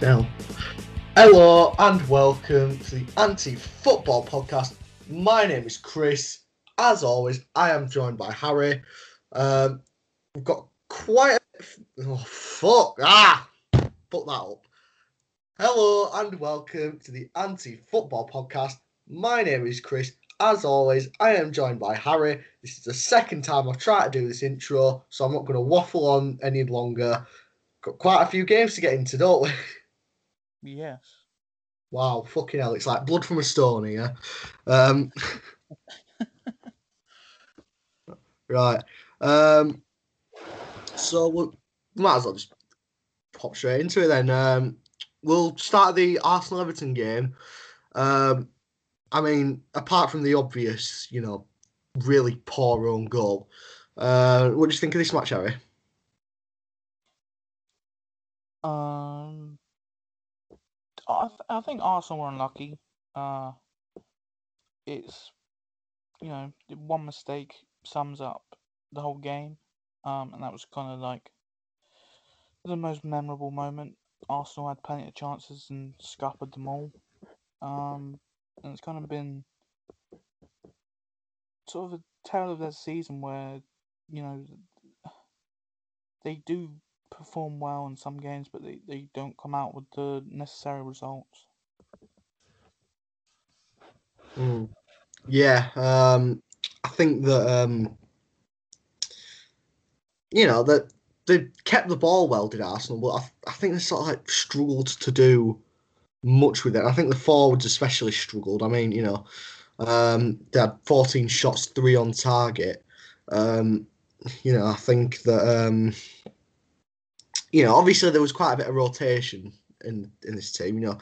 Fucking Hello and welcome to the Anti Football Podcast. My name is Chris. As always, I am joined by Harry. Um, we've got quite a. Oh, fuck. Ah! Put that up. Hello and welcome to the Anti Football Podcast. My name is Chris. As always, I am joined by Harry. This is the second time I've tried to do this intro, so I'm not going to waffle on any longer. Got quite a few games to get into, don't we? Yes. Wow, fucking hell, it's like blood from a stone here. Um, right. Um, so we might as well just pop straight into it then. Um, we'll start the Arsenal Everton game. Um, I mean, apart from the obvious, you know, really poor own goal, uh, what do you think of this match, Harry? Um, I, I think Arsenal were unlucky. Uh, it's you know one mistake sums up the whole game, um, and that was kind of like the most memorable moment. Arsenal had plenty of chances and scuppered them all. Um, and it's kind of been sort of a tale of their season where you know they do perform well in some games, but they, they don't come out with the necessary results. Mm. Yeah, um, I think that um, you know that they kept the ball well, did Arsenal, but I, I think they sort of like struggled to do much with it. I think the forwards especially struggled. I mean, you know, um, they had 14 shots, three on target. Um, you know, I think that um, you know, obviously there was quite a bit of rotation in in this team. You know,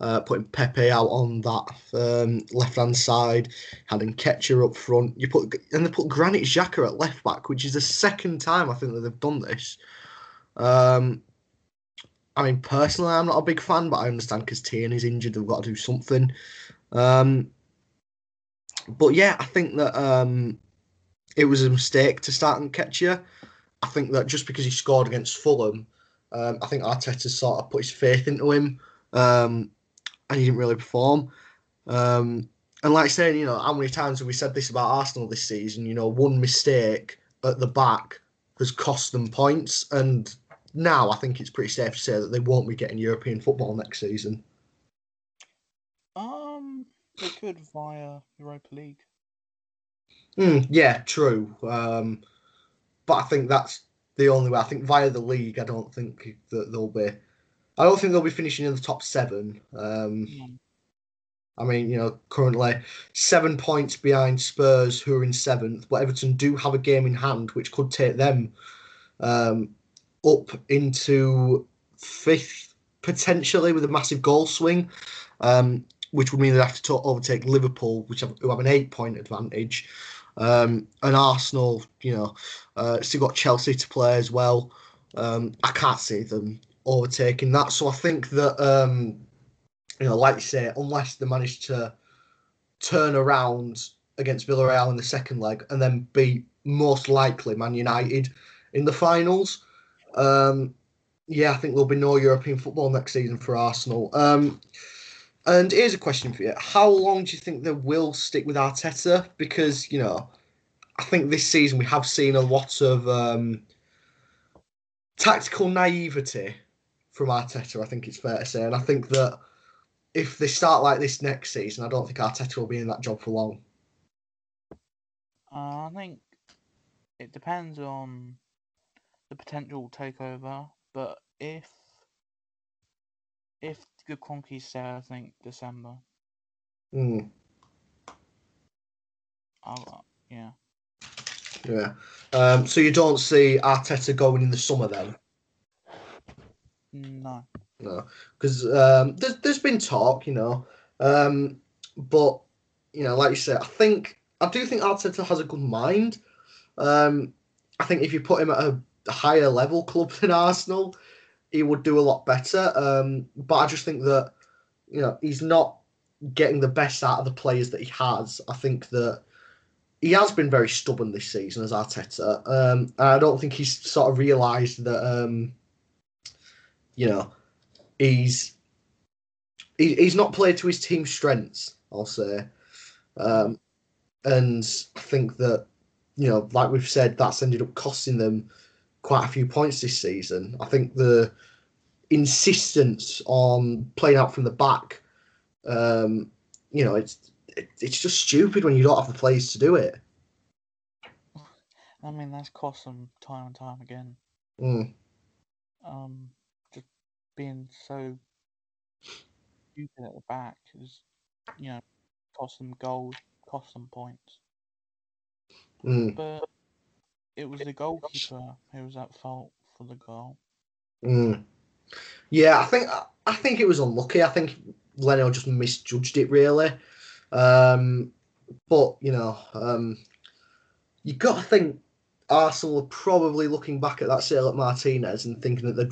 uh, putting Pepe out on that um, left hand side, having Nketiah up front. You put and they put Granit Xhaka at left back, which is the second time I think that they've done this. Um, I mean, personally, I'm not a big fan, but I understand because is injured, they've got to do something. Um, but yeah, I think that um, it was a mistake to start Nketiah. I think that just because he scored against Fulham, um, I think Arteta sort of put his faith into him, um, and he didn't really perform. Um, and like saying, you know, how many times have we said this about Arsenal this season? You know, one mistake at the back has cost them points, and now I think it's pretty safe to say that they won't be getting European football next season. Um, they could via Europa League. Mm, yeah, true. Um, but I think that's the only way. I think via the league, I don't think that they'll be. I don't think they'll be finishing in the top seven. Um, mm. I mean, you know, currently seven points behind Spurs, who are in seventh, but Everton do have a game in hand, which could take them um, up into fifth, potentially with a massive goal swing, um, which would mean they'd have to overtake Liverpool, which have, who have an eight point advantage. Um, and Arsenal, you know, uh, still got Chelsea to play as well. Um, I can't see them overtaking that. So I think that, um, you know, like you say, unless they manage to turn around against Villarreal in the second leg and then beat most likely Man United in the finals, um, yeah, I think there'll be no European football next season for Arsenal. Um, and here's a question for you: How long do you think they will stick with Arteta? Because you know, I think this season we have seen a lot of um, tactical naivety from Arteta. I think it's fair to say, and I think that if they start like this next season, I don't think Arteta will be in that job for long. Uh, I think it depends on the potential takeover, but if if Gakronki's there, I think December. Hmm. I'll, yeah. Yeah. Um, so you don't see Arteta going in the summer then? No. No, because um, there's there's been talk, you know, um, but you know, like you said, I think I do think Arteta has a good mind. Um, I think if you put him at a higher level club than Arsenal, he would do a lot better. Um, but I just think that you know he's not getting the best out of the players that he has. I think that he has been very stubborn this season as Arteta, um, and I don't think he's sort of realised that um, you know he's he, he's not played to his team's strengths. I'll say, um, and I think that you know, like we've said, that's ended up costing them quite a few points this season. I think the insistence on playing out from the back, um, you know, it's it, it's just stupid when you don't have the players to do it. I mean, that's cost them time and time again. Mm. Um, just being so stupid at the back is, you know, cost them goals, cost them points. Mm. But it was the goalkeeper who was at fault for the goal. Mm. Yeah, I think I think it was unlucky. I think Leno just misjudged it really. Um, but you know, um, you got to think Arsenal are probably looking back at that sale at Martinez and thinking that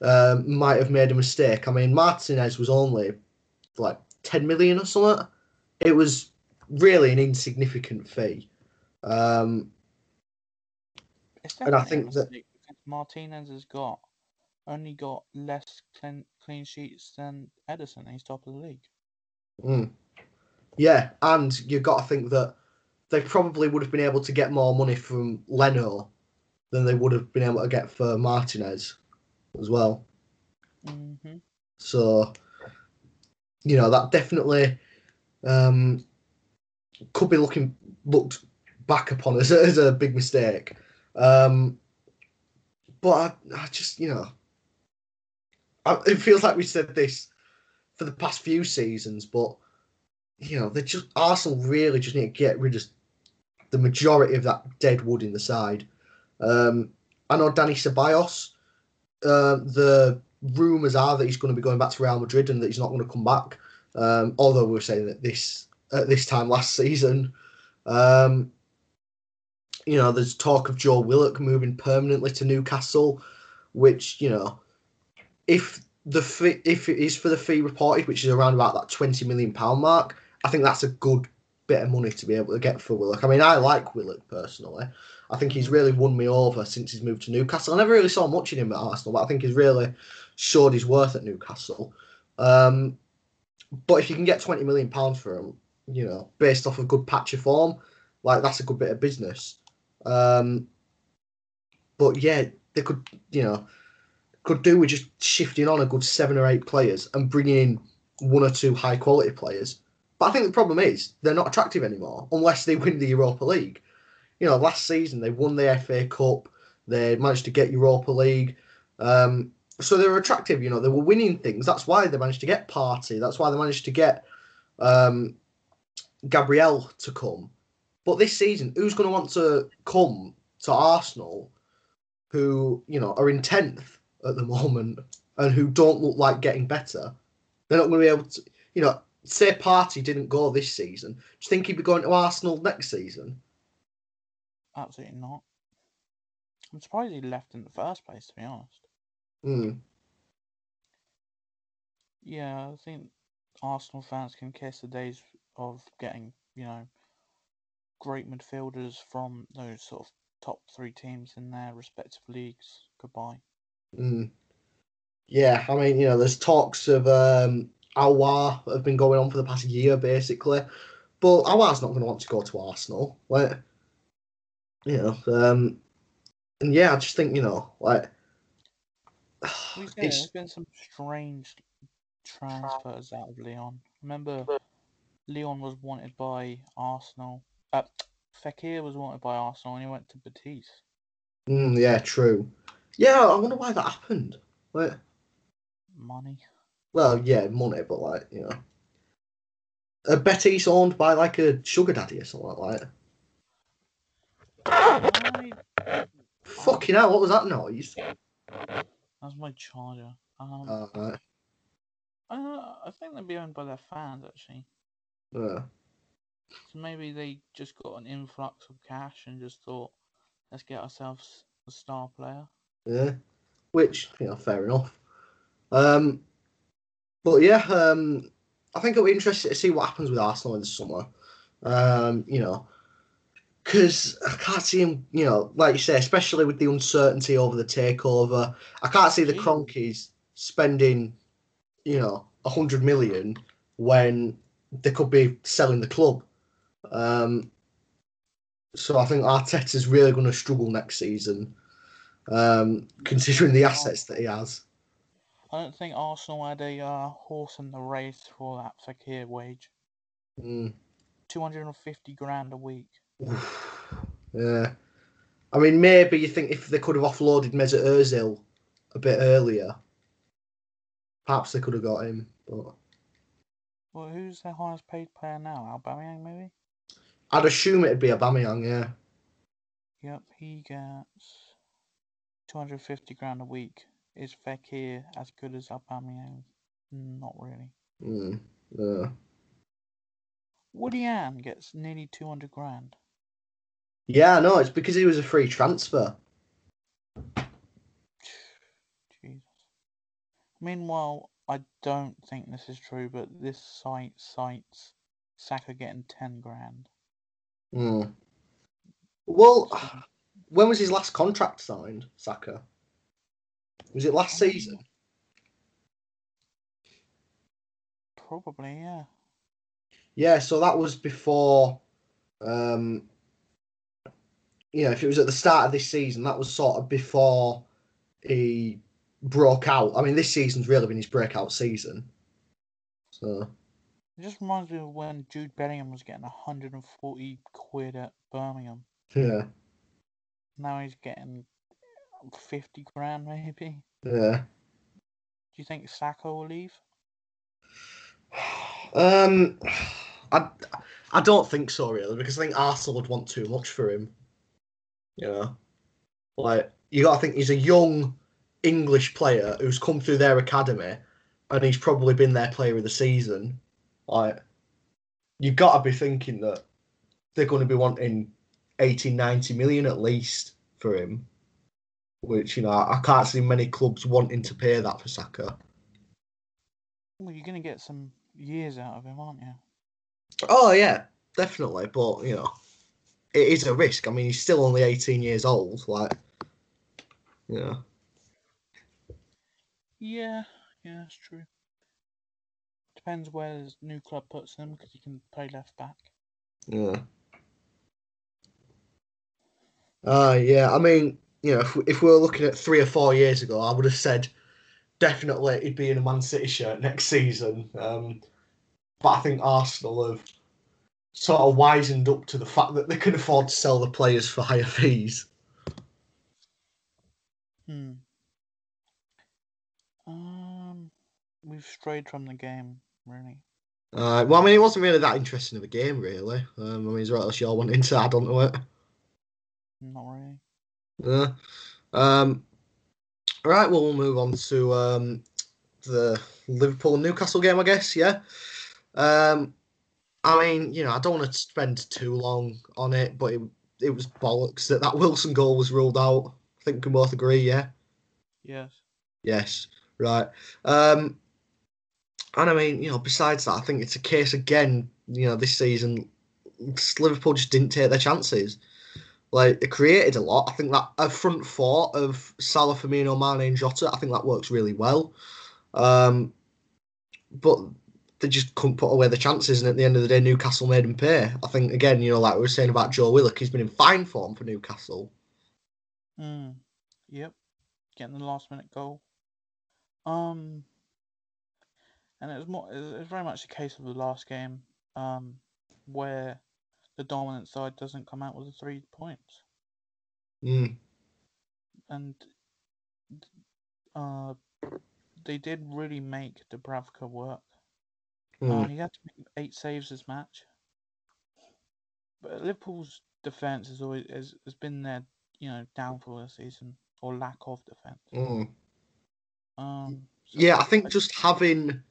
they um, might have made a mistake. I mean, Martinez was only like ten million or something. It was really an insignificant fee. Um, And I think that- Martinez has got only got less clean, clean sheets than Ederson. He's top of the league. Mm. Yeah, and you've got to think that they probably would have been able to get more money from Leno than they would have been able to get for Martinez as well. hmm So, you know, that definitely um, could be looking looked back upon as a, as a big mistake. Um, but I, I just, you know, I, it feels like we said this for the past few seasons, but you know, they just Arsenal really just need to get rid of the majority of that dead wood in the side. Um, I know Danny Ceballos. Uh, the rumours are that he's going to be going back to Real Madrid and that he's not going to come back. Um, although we were saying that this at this time last season, um, you know, there's talk of Joe Willock moving permanently to Newcastle, which you know, if the fee, if it is for the fee reported, which is around about that twenty million pound mark, I think that's a good bit of money to be able to get for Willock. I mean, I like Willock personally. I think he's really won me over since he's moved to Newcastle. I never really saw much in him at Arsenal, but I think he's really showed his worth at Newcastle. Um, but if you can get twenty million pounds for him, you know, based off a good patch of form, like that's a good bit of business. Um, but yeah, they could, you know, could do with just shifting on a good seven or eight players and bringing in one or two high quality players. But I think the problem is they're not attractive anymore unless they win the Europa League. You know, last season they won the FA Cup, they managed to get Europa League. Um, so they were attractive, you know, they were winning things. That's why they managed to get Partey. That's why they managed to get um, Gabriel to come. But this season, who's going to want to come to Arsenal who, you know, are in 10th at the moment and who don't look like getting better? They're not going to be able to, you know, say Partey didn't go this season. Do you think he'd be going to Arsenal next season? Absolutely not. I'm surprised he left in the first place, to be honest. Hmm. Yeah, I think Arsenal fans can kiss the days of getting, you know, great midfielders from those sort of top three teams in their respective leagues. Goodbye. Mm. Yeah, I mean, you know, there's talks of um, Aouar have been going on for the past year, basically. But Aouar's not going to want to go to Arsenal. Like, you know, um, and yeah, I just think, you know, like, To be fair, it's, there's been some strange transfers out of Lyon. Remember, Lyon was wanted by Arsenal. Uh, Fekir was wanted by Arsenal, and he went to Betis. mm, yeah, true. Yeah, I wonder why that happened. Like, Money. well, yeah, money, but like, you know. A Betis owned by like a sugar daddy or something like that. I, Fucking hell, what was that noise? that's my charger. Um, Uh, right. I think they'd be owned by their fans actually. uh, So maybe they just got an influx of cash and just thought, let's get ourselves a star player. Yeah, which you know, fair enough. Um, but yeah, um, I think it'll be interesting to see what happens with Arsenal in the summer. Um, you know, because I can't see him. You know, like you say, especially with the uncertainty over the takeover, I can't see the. Kroenkes spending you know, a hundred million when they could be selling the club. Um, so I think Arteta's really going to struggle next season, um, considering the assets that he has. I don't think Arsenal had a uh, horse in the race for that Fekir wage. Mm. 250 grand a week. yeah. I mean, maybe you think if they could have offloaded Mesut Ozil a bit earlier, perhaps they could have got him. But Well, who's their highest paid player now? Aubameyang, maybe? I'd assume it'd be Aubameyang, yeah. Yep, he gets 250 grand a week. Is Fekir as good as Aubameyang? Not really. Mm. Yeah. Willian gets nearly 200 grand. Yeah, no, it's because he was a free transfer. Jesus. Meanwhile, I don't think this is true, but this site cites Saka getting 10 grand. Mm. Well, when was his last contract signed, Saka? Was it last season? Probably, yeah. Yeah, so that was before. Um, you know, if it was at the start of this season, that was sort of before he broke out. I mean, this season's really been his breakout season. So It just reminds me of when Jude Bellingham was getting 140 quid at Birmingham. yeah, Now he's getting 50 grand, maybe. yeah. Do you think Saka will leave? Um, I I don't think so really because I think Arsenal would want too much for him. You know, like you got to think he's a young English player who's come through their academy, and he's probably been their player of the season. Like you've got to be thinking that they're going to be wanting 80, 90 million at least for him. Which you know I can't see many clubs wanting to pay that for Saka. Well, you're going to get some years out of him, aren't you? Oh yeah, definitely. But you know, it is a risk. I mean, he's still only eighteen years old. Like, you know, Yeah, yeah, that's true. Depends where his new club puts him because he can play left back. yeah. Uh yeah. I mean, you know, if, if we were looking at three or four years ago, I would have said definitely he'd be in a Man City shirt next season. Um, but I think Arsenal have sort of wisened up to the fact that they can afford to sell the players for higher fees. Hmm. Um, we've strayed from the game, really. Uh, well, I mean, it wasn't really that interesting of a game, really. Um, I mean, is there else you're wanting to add on to it? Not really. Yeah. Um, right, well, we'll move on to um, the Liverpool Newcastle game, I guess. Yeah. Um, I mean, you know, I don't want to spend too long on it, but it, it was bollocks that that Wilson goal was ruled out. I think we can both agree, yeah? Yes. Yes, right. Um, and I mean, you know, besides that, I think it's a case again, you know, this season, Liverpool just didn't take their chances. Like, they created a lot. I think that a front four of Salah, Firmino, Mane, and Jota, I think that works really well. Um, but they just couldn't put away the chances, and at the end of the day, Newcastle made them pay. I think, again, you know, like we were saying about Joe Willock, he's been in fine form for Newcastle. Hmm. Yep. Getting the last minute goal. Um. And it was more. It was very much the case of the last game, um, where the dominant side doesn't come out with the three points, Mm. and uh, they did really make Dubravka work. Uh, Mm. he had to make eight saves this match. But Liverpool's defense has always has, has been their you know downfall this season or lack of defense. Mm. Um, so Yeah, I think just having.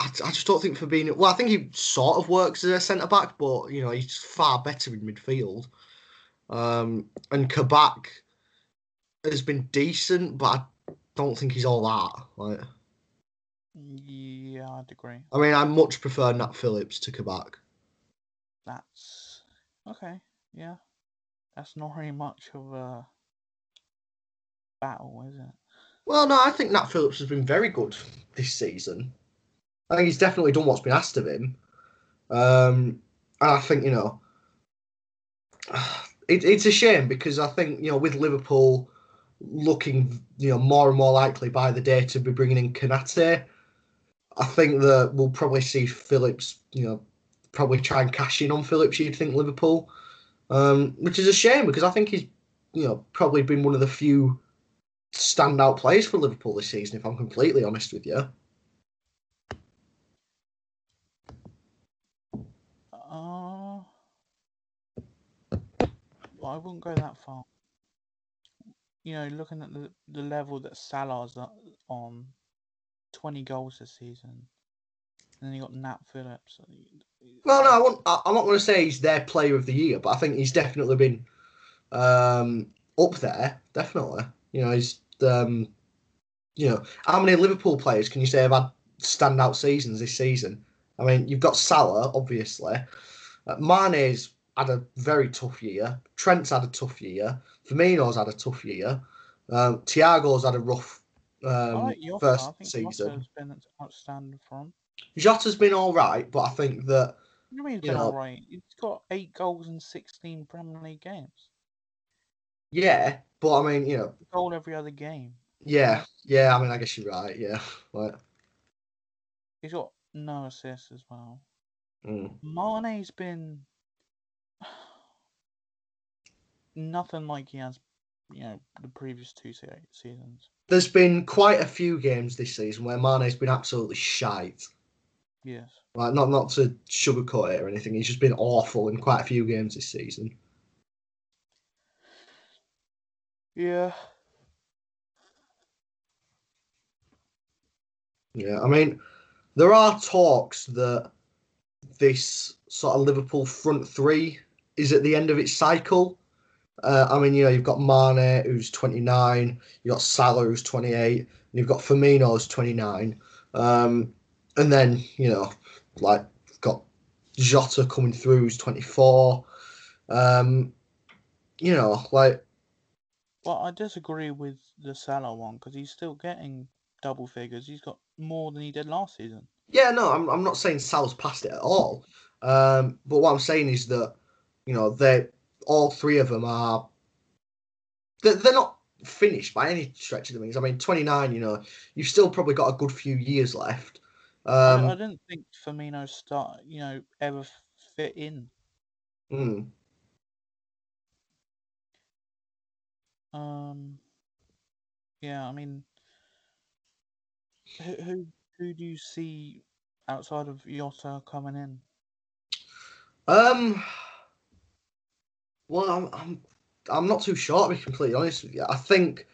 I, I just don't think Fabinho. Well, I think he sort of works as a centre back, but you know he's far better in midfield. Um, and Kabak has been decent, but I don't think he's all that. Like, yeah, I'd agree. I mean, I much prefer Nat Phillips to Kabak. That's okay. Yeah, that's not really much of a battle, is it? Well, no, I think Nat Phillips has been very good this season. I think he's definitely done what's been asked of him. Um, and I think, you know, it, it's a shame because I think, you know, with Liverpool looking, you know, more and more likely by the day to be bringing in Konate, I think that we'll probably see Phillips, you know, probably try and cash in on Phillips, you'd think Liverpool, um, which is a shame because I think he's, you know, probably been one of the few standout players for Liverpool this season, if I'm completely honest with you. Well, I wouldn't go that far. You know, looking at the, the level that Salah's on, 20 goals this season. And then you got Nat Phillips. Well, no, I won't, I'm not going to say he's their player of the year, but I think he's definitely been um, up there. Definitely, you know, he's um, you know, how many Liverpool players can you say have had standout seasons this season? I mean, you've got Salah, obviously. Uh, Mane's had a very tough year. Trent's had a tough year. Firmino's had a tough year. Um, Thiago's had a rough um, like first season. Jota's been outstanding from. Jota's been all right, but I think that. What do you mean he's been all right? He's got eight goals in 16 Premier League games. Yeah, but I mean, you know, goal every other game. Yeah, yeah. I mean, I guess you're right. Yeah, like he's got no assists as well. Mm. Mane's been nothing like he has, you know, the previous two seasons. There's been quite a few games this season where Mane's been absolutely shite. Yes. Like not not to sugarcoat it or anything. He's just been awful in quite a few games this season. Yeah. Yeah, I mean, there are talks that this sort of Liverpool front three is at the end of its cycle. Uh, I mean, you know, you've got Mane who's 29, you've got Salah who's 28, and you've got Firmino who's 29. Um, and then, you know, like, got Jota coming through who's 24. Um, you know, like. Well, I disagree with the Salah one because he's still getting double figures. He's got more than he did last season. Yeah, no, I'm, I'm not saying Sal's past it at all. Um, but what I'm saying is that, you know, they all three of them are they're, they're not finished by any stretch of the wings. I mean, 29, you know, you've still probably got a good few years left. Um, I, I didn't think Firmino start, you know, ever fit in. Hmm. Um. Yeah, I mean, who who, who do you see outside of Jota coming in? Um. Well, I'm I'm I'm not too sure to be completely honest with you. I think,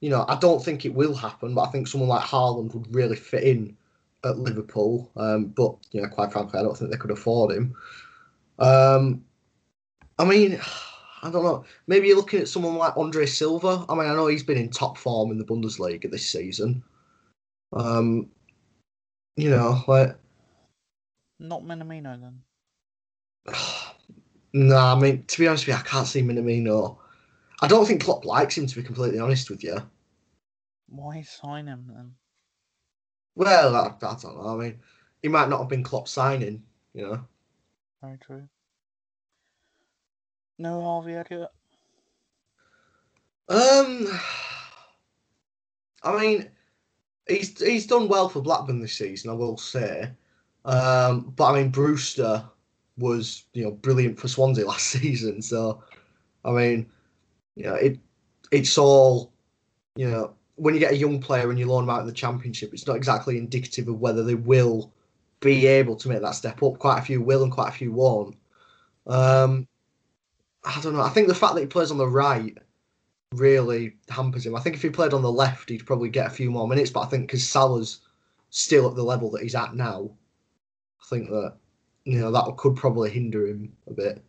you know, I don't think it will happen, but I think someone like Haaland would really fit in at Liverpool. Um, but you know, quite frankly, I don't think they could afford him. Um, I mean, I don't know. Maybe you're looking at someone like Andre Silva. I mean, I know he's been in top form in the Bundesliga this season. Um, you know, like not Minamino then. no, nah, I mean to be honest with you, I can't see Minamino. I don't think Klopp likes him to be completely honest with you. Why sign him then? Well, I, I don't know. I mean, he might not have been Klopp signing, you know. Very true. No Harvey Elliott. Um, I mean, he's he's done well for Blackburn this season, I will say. Um, but I mean, Brewster was you know brilliant for Swansea last season. So, I mean, you know, it it's all you know when you get a young player and you loan them out in the championship, it's not exactly indicative of whether they will be able to make that step up. Quite a few will and quite a few won't. Um, I don't know. I think the fact that he plays on the right really hampers him. I think if he played on the left, he'd probably get a few more minutes. But I think because Salah's still at the level that he's at now, I think that you know that could probably hinder him a bit.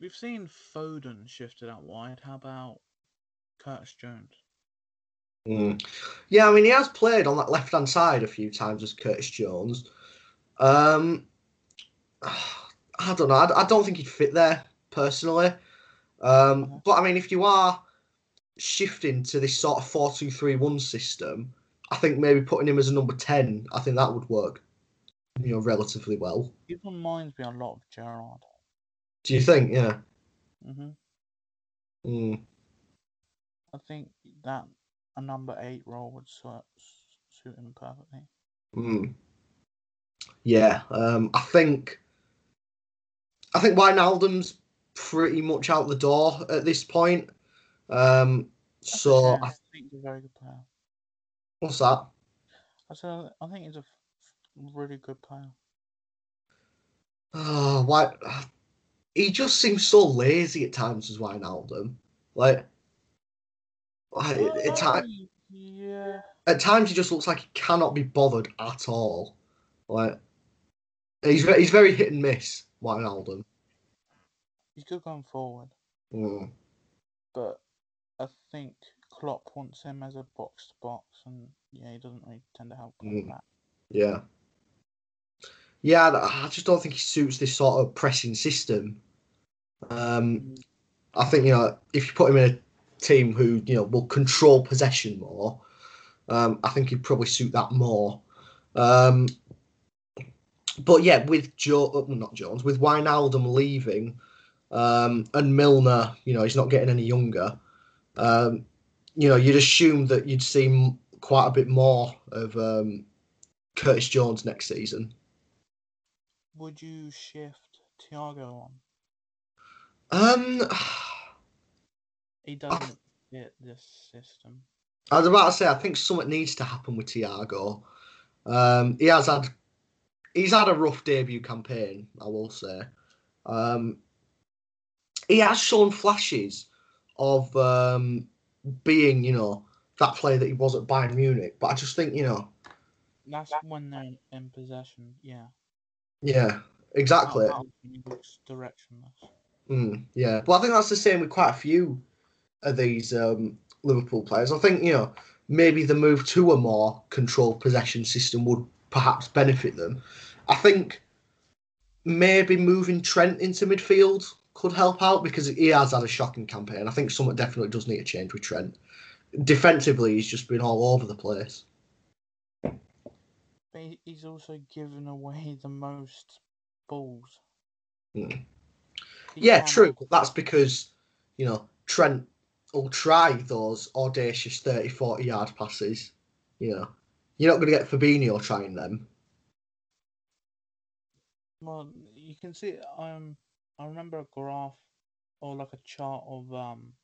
We've seen Foden shifted out wide. How about Curtis Jones? Mm. Yeah, I mean he has played on that left hand side a few times as Curtis Jones. Um, I don't know. I, I don't think he'd fit there personally. Um, uh-huh. but I mean, if you are shifting to this sort of four two three one system, I think maybe putting him as a number ten, I think that would work, you know, relatively well. He reminds me a lot of Gerrard. Do you think? Yeah. hmm Mm. I think that a number eight role would suit, suit him perfectly. Mm. Yeah, um, I think I think Wijnaldum's pretty much out the door at this point. Um, so. I, I think he's a very good player. what's that? I said I think he's a really good player. Oh, why? He just seems so lazy at times as Wijnaldum. Like, like at, ti- Oh, yeah. at times he just looks like he cannot be bothered at all. Like, he's he's very hit and miss. Wijnaldum. He's good going forward, Mm. but I think Klopp wants him as a box to box, and yeah, he doesn't really tend to help Mm. that. Yeah. Yeah, I just don't think he suits this sort of pressing system. Um, I think you know if you put him in a team who you know will control possession more, um, I think he'd probably suit that more. Um, but yeah, with Joe, uh, not Jones, with Wijnaldum leaving, um, and Milner, you know, he's not getting any younger. Um, you know, you'd assume that you'd see quite a bit more of um, Curtis Jones next season. Would you shift Thiago on? Um, He doesn't fit this system. I was about to say, I think something needs to happen with Thiago. Um, he has had, he's had a rough debut campaign, I will say. Um, he has shown flashes of um, being, you know, that player that he was at Bayern Munich, but I just think, you know, That's when they're in possession. Yeah. Yeah, exactly. Out- out he looks directionless. Mm, yeah, but I think that's the same with quite a few of these um, Liverpool players. I think you know maybe the move to a more controlled possession system would perhaps benefit them. I think maybe moving Trent into midfield could help out because he has had a shocking campaign. I think something definitely does need to change with Trent. Defensively, he's just been all over the place. But he's also given away the most balls. Mm. Yeah, true. But that's because, you know, Trent will try those audacious 30, 40 yard passes. You know, you're not going to get Fabinho trying them. Well, you can see. Um, I remember a graph or like a chart of um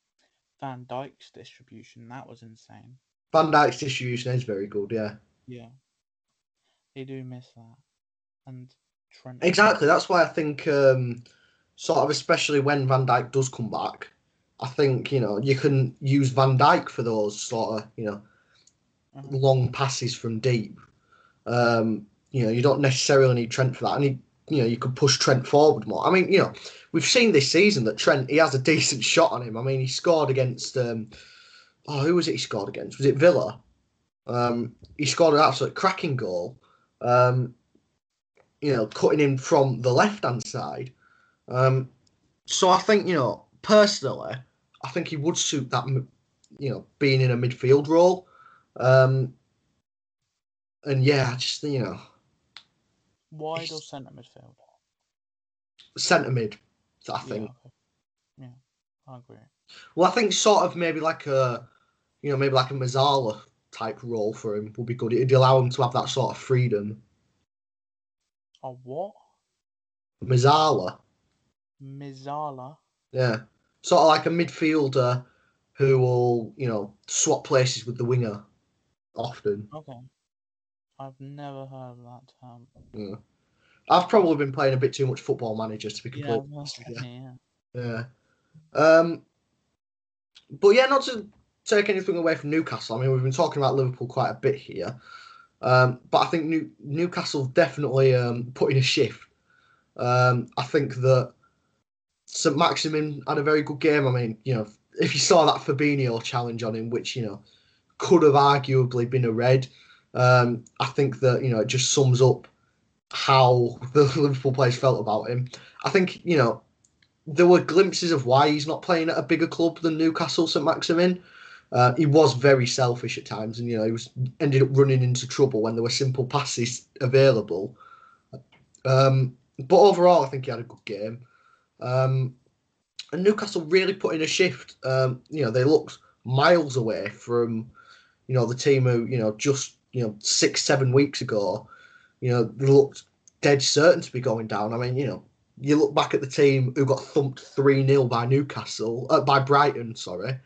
Van Dijk's distribution. That was insane. Van Dijk's distribution is very good, yeah. Yeah, they do miss that, and Trent. Exactly. That's why I think, um, sort of, especially when Van Dijk does come back, I think, you know, you can use Van Dijk for those sort of, you know, Mhm. long passes from deep. Um, you know, you don't necessarily need Trent for that. And, he, you know, you could push Trent forward more. I mean, you know, we've seen this season that Trent, he has a decent shot on him. I mean, he scored against, um, oh, who was it he scored against? Was it Villa? Um, he scored an absolute cracking goal. Um, you know, cutting in from the left hand side. Um, so I think, you know, personally, I think he would suit that, you know, being in a midfield role. Um, and yeah, I just, you know, wide or centre midfield. centre mid, I Yeah, think. okay. yeah, I agree. Well, I think sort of maybe like a, you know, maybe like a Mezzala type role for him would be good. It'd allow him to have that sort of freedom. A what? Mezzala, Mizala. yeah, sort of like a midfielder who will, you know, swap places with the winger often. Okay. I've never heard of that term. Yeah. I've probably been playing a bit too much football manager to be Yeah, completely well, honest you. yeah. Yeah. Um, but yeah, not to take anything away from Newcastle. I mean, we've been talking about Liverpool quite a bit here. Um, but I think New- Newcastle definitely um, put in a shift. Um, I think that St. Maximin had a very good game. I mean, you know, if you saw that Fabinho challenge on him, which, you know, could have arguably been a red, um, I think that, you know, it just sums up how the Liverpool players felt about him. I think, you know, there were glimpses of why he's not playing at a bigger club than Newcastle St Maximin. Uh, he was very selfish at times, and you know he was ended up running into trouble when there were simple passes available. Um, but overall, I think he had a good game. Um, and Newcastle really put in a shift. Um, you know, they looked miles away from, you know, the team who, you know, just, you know, six, seven weeks ago, you know, looked dead certain to be going down. I mean, you know, you look back at the team who got thumped 3 0 by Newcastle, uh, by Brighton, sorry,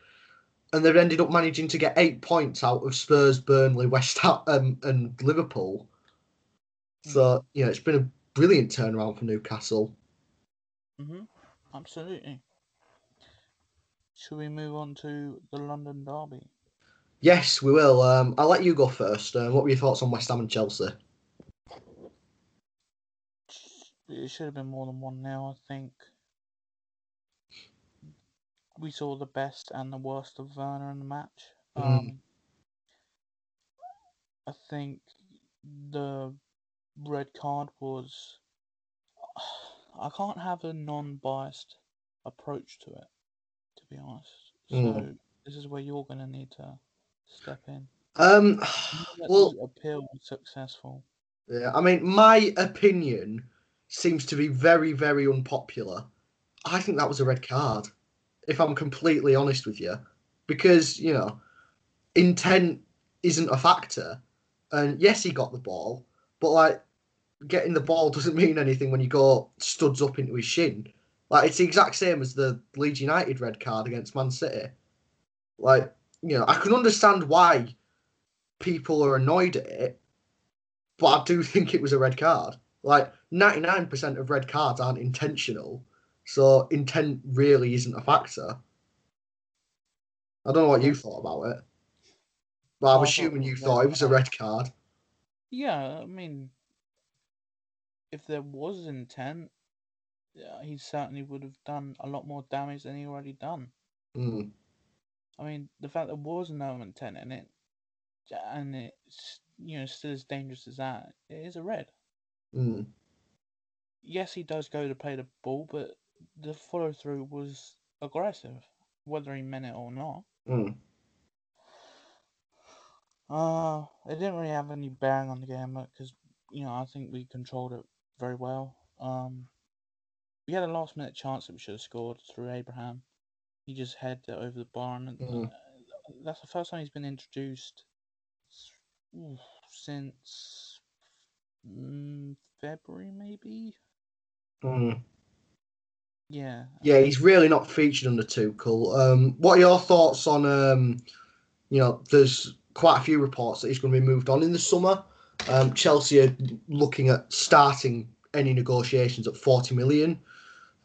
and they've ended up managing to get eight points out of Spurs, Burnley, West Ham, um, and Liverpool. So, you know, it's been a brilliant turnaround for Newcastle. hmm Absolutely. Should we move on to the London Derby? Yes, we will. Um, I'll let you go first. Uh, what were your thoughts on West Ham and Chelsea? It should have been more than one now, I think. We saw the best and the worst of Werner in the match. Mm. Um, I think the red card was. I can't have a non biased approach to it, to be honest. So, Mm. this is where you're going to need to step in. Um, well, appeal was successful. yeah, I mean, my opinion seems to be very, very unpopular. I think that was a red card, if I'm completely honest with you, because you know, intent isn't a factor. And yes, he got the ball, but like getting the ball doesn't mean anything when you go studs up into his shin. Like it's the exact same as the Leeds United red card against Man City. Like you know, I can understand why people are annoyed at it, but I do think it was a red card. Like 99% of red cards aren't intentional, so intent really isn't a factor. I don't know what you thought about it, but I'm assuming you thought it was a red card. Yeah, I mean, if there was intent, yeah, he certainly would have done a lot more damage than he already done. Mm, I mean, the fact there was no intent in it, and it's you know still as dangerous as that, it is a red. mm, Yes, he does go to play the ball, but the follow through was aggressive, whether he meant it or not. mm, Uh, it didn't really have any bearing on the game because you know I think we controlled it very well. Um, we had a last minute chance that we should have scored through Abraham. He just headed it over the bar, and uh, that's the first time he's been introduced oof, since mm, February, maybe. mm. Yeah. Yeah, he's really not featured under Tuchel. Um, what are your thoughts on? Um, you know, there's quite a few reports that he's going to be moved on in the summer. Um, Chelsea are looking at starting any negotiations at 40 million.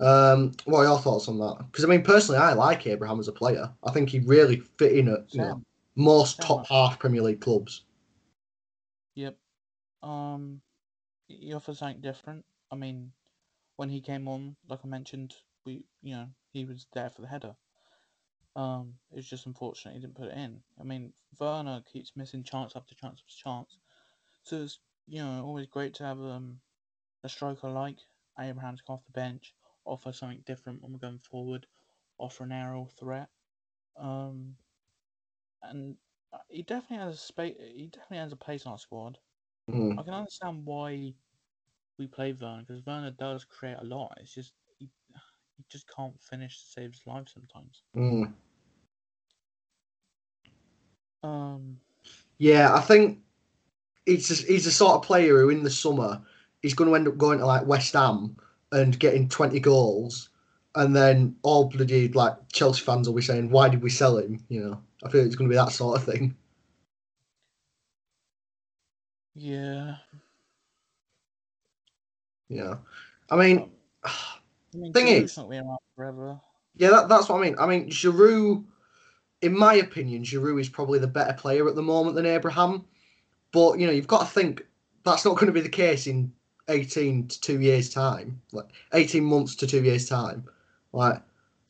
Um, what are your thoughts on that? Because I mean, personally, I like Abraham as a player. I think he'd really fit in at you know, most top half Premier League clubs. Yep. Um, he offers something different. I mean, when he came on, like I mentioned, we you know he was there for the header. Um, it was just unfortunate he didn't put it in. I mean, Werner keeps missing chance after chance after chance, so it's you know always great to have um a striker like Abraham to come off the bench, offer something different when we're going forward, offer an aerial threat. Um, and uh, he definitely has a space. He definitely has a place on our squad. Mm, I can understand why we play Werner because Werner does create a lot. It's just he, he just can't finish to save his life sometimes. mm. Um, Yeah, I think he's just, he's the sort of player who in the summer he's going to end up going to like West Ham and getting 20 goals, and then all bloody like Chelsea fans will be saying, "Why did we sell him?" You know, I feel it's going to be that sort of thing. yeah. Know, I mean, Um, I mean, Thing is- not being around forever. yeah, that, that's what I mean. I mean, Giroud, in my opinion, Giroud is probably the better player at the moment than Abraham, but you know, you've got to think that's not going to be the case in 18 to two years time, like 18 months to two years time, like.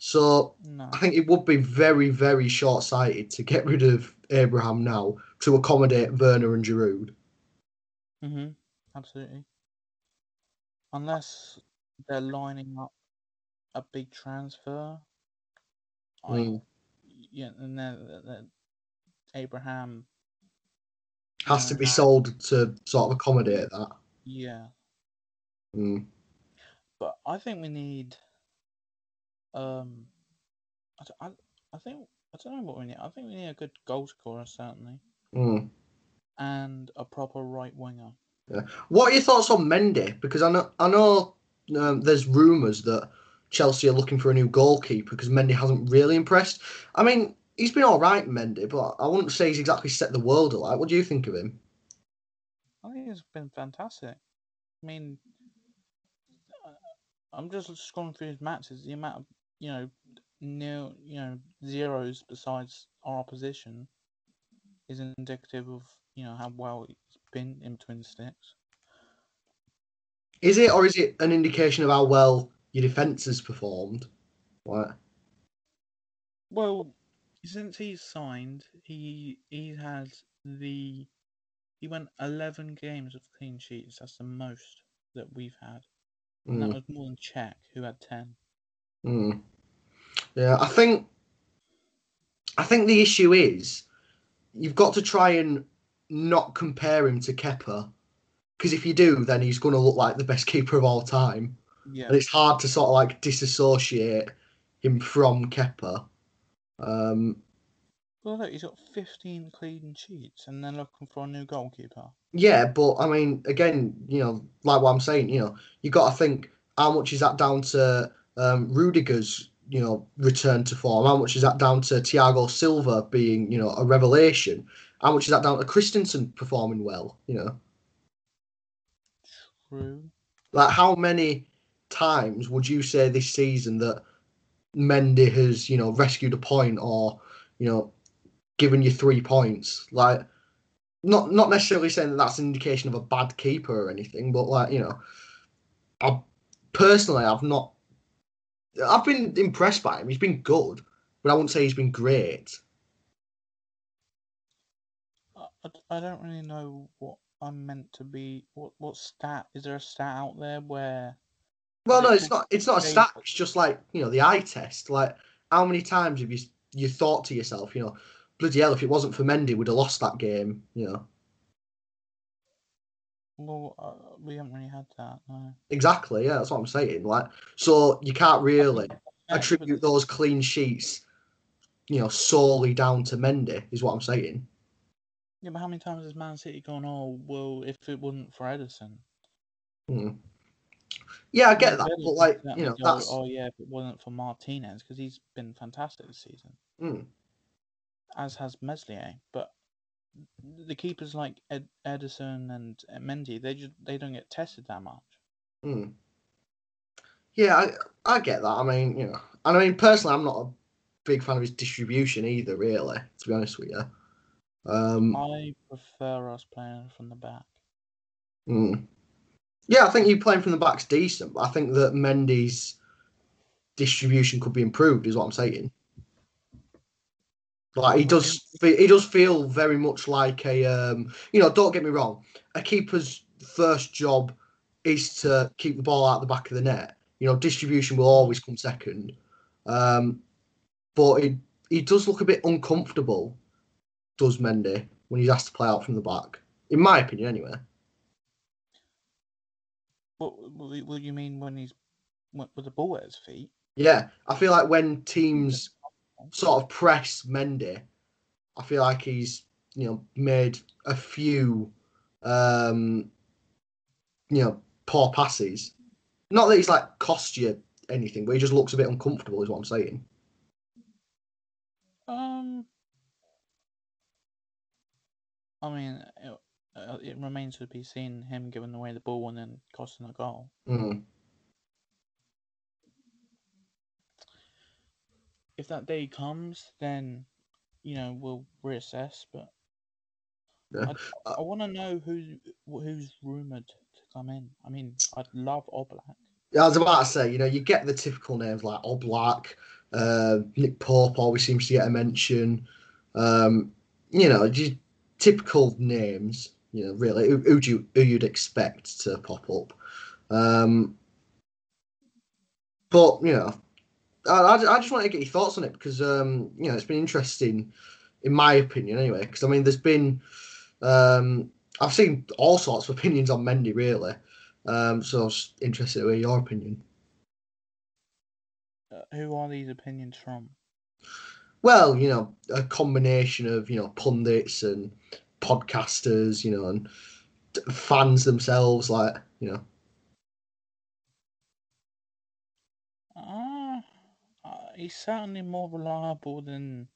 So No. I think it would be very, very short sighted to get rid of Abraham now to accommodate Werner and Giroud. Mhm. Absolutely. Unless they're lining up a big transfer. I, Mm. yeah, and they're Abraham Has to be sold to sort of accommodate that. Yeah, Mm. but I think we need. Um, I, I, I think I don't know what we need. I think we need a good goal scorer certainly, Mm. and a proper right winger. What are your thoughts on Mendy? Because I know I know um, there's rumours that Chelsea are looking for a new goalkeeper because Mendy hasn't really impressed. I mean, he's been all right, Mendy, but I wouldn't say he's exactly set the world alight. What do you think of him? I think he's been fantastic. I mean, uh, I'm just scrolling through his matches. The amount of you know, nil, you know, zeros besides our opposition is indicative of you know how well he's been in sticks. Is it, or is it an indication of how well your defence has performed? What? Well, since he's signed, he he has the he went eleven games of clean sheets. That's the most that we've had, and that Mm, was more than Cech, who had ten. mm. Yeah, I think. I think the issue is you've got to try and not compare him to Kepa, because if you do, then he's going to look like the best keeper of all time. Yeah, and it's hard to sort of like disassociate him from Kepa. Um, well, look, he's got fifteen clean sheets, and then looking for a new goalkeeper. yeah, but I mean, again, you know, like what I'm saying, you know, you got to think how much is that down to um, Rudiger's, you know, return to form? How much is that down to Thiago Silva being, you know, a revelation? How much is that down to Christensen performing well? You know, True. like how many times would you say this season that Mendy has, you know, rescued a point or, you know, given you three points? Like, not not necessarily saying that that's an indication of a bad keeper or anything, but like, you know, I personally I've not. I've been impressed by him. He's been good, but I wouldn't say he's been great. I, don't really know what I'm meant to be. What what stat is there a stat out there where? Well, no, it's not. It's not a stat. It's just like you know the eye test. Like how many times have you you thought to yourself, you know, bloody hell, if it wasn't for Mendy, we'd have lost that game. You know, Well, uh, we haven't really had that. No. exactly. Yeah, that's what I'm saying. Like, so you can't really attribute those clean sheets, you know, solely down to Mendy. Is what I'm saying. Yeah, but how many times has Man City gone? Oh, well, if it wasn't for Ederson. Hmm. Yeah, I get that, Ederson but like you know, go, that's Oh yeah, if it wasn't for Martinez, because he's been fantastic this season, mm, as has Meslier. But the keepers like Ed, Ederson and Mendy, they just they don't get tested that much. mm. yeah, I, I get that. I mean, you know, and I mean personally, I'm not a big fan of his distribution either. Really, to be honest with you. Um, I prefer us playing from the back. Mm. Yeah, I think you playing from the back's decent, but I think that Mendy's distribution could be improved. Is what I'm saying. Like he does, he does feel very much like a, um, you know. Don't get me wrong, a keeper's first job is to keep the ball out the back of the net. You know, distribution will always come second. Um, but he he does look a bit uncomfortable, does Mendy, when he's asked to play out from the back. In my opinion, anyway. What, do you mean when he's with with the ball at his feet? Yeah, I feel like when teams sort of press Mendy, I feel like he's you know made a few um you know poor passes. Not that he's like cost you anything, but he just looks a bit uncomfortable. Is what I'm saying. Um, I mean, it, uh, it remains to be seen him giving away the ball and then costing a goal. Mm. If that day comes, then you know we'll reassess. But Yeah. I, I want to know who's who's rumored to come in. I mean, I'd love Oblak. Yeah, I was about to say, you know, you get the typical names like Oblak, uh, Nick Pope always seems to get a mention. Um, you know, just typical names. You know, really, who, you, who you'd expect to pop up. Um, but you know, I, I, just want to get your thoughts on it because um, you know it's been interesting in my opinion, anyway. Because I mean, there's been um, I've seen all sorts of opinions on Mendy, really. Um, so I was interested to hear your opinion. Uh, who are these opinions from? Well, you know, a combination of you know pundits and podcasters, you know, and fans themselves, like you know. Uh, uh, he's certainly more reliable than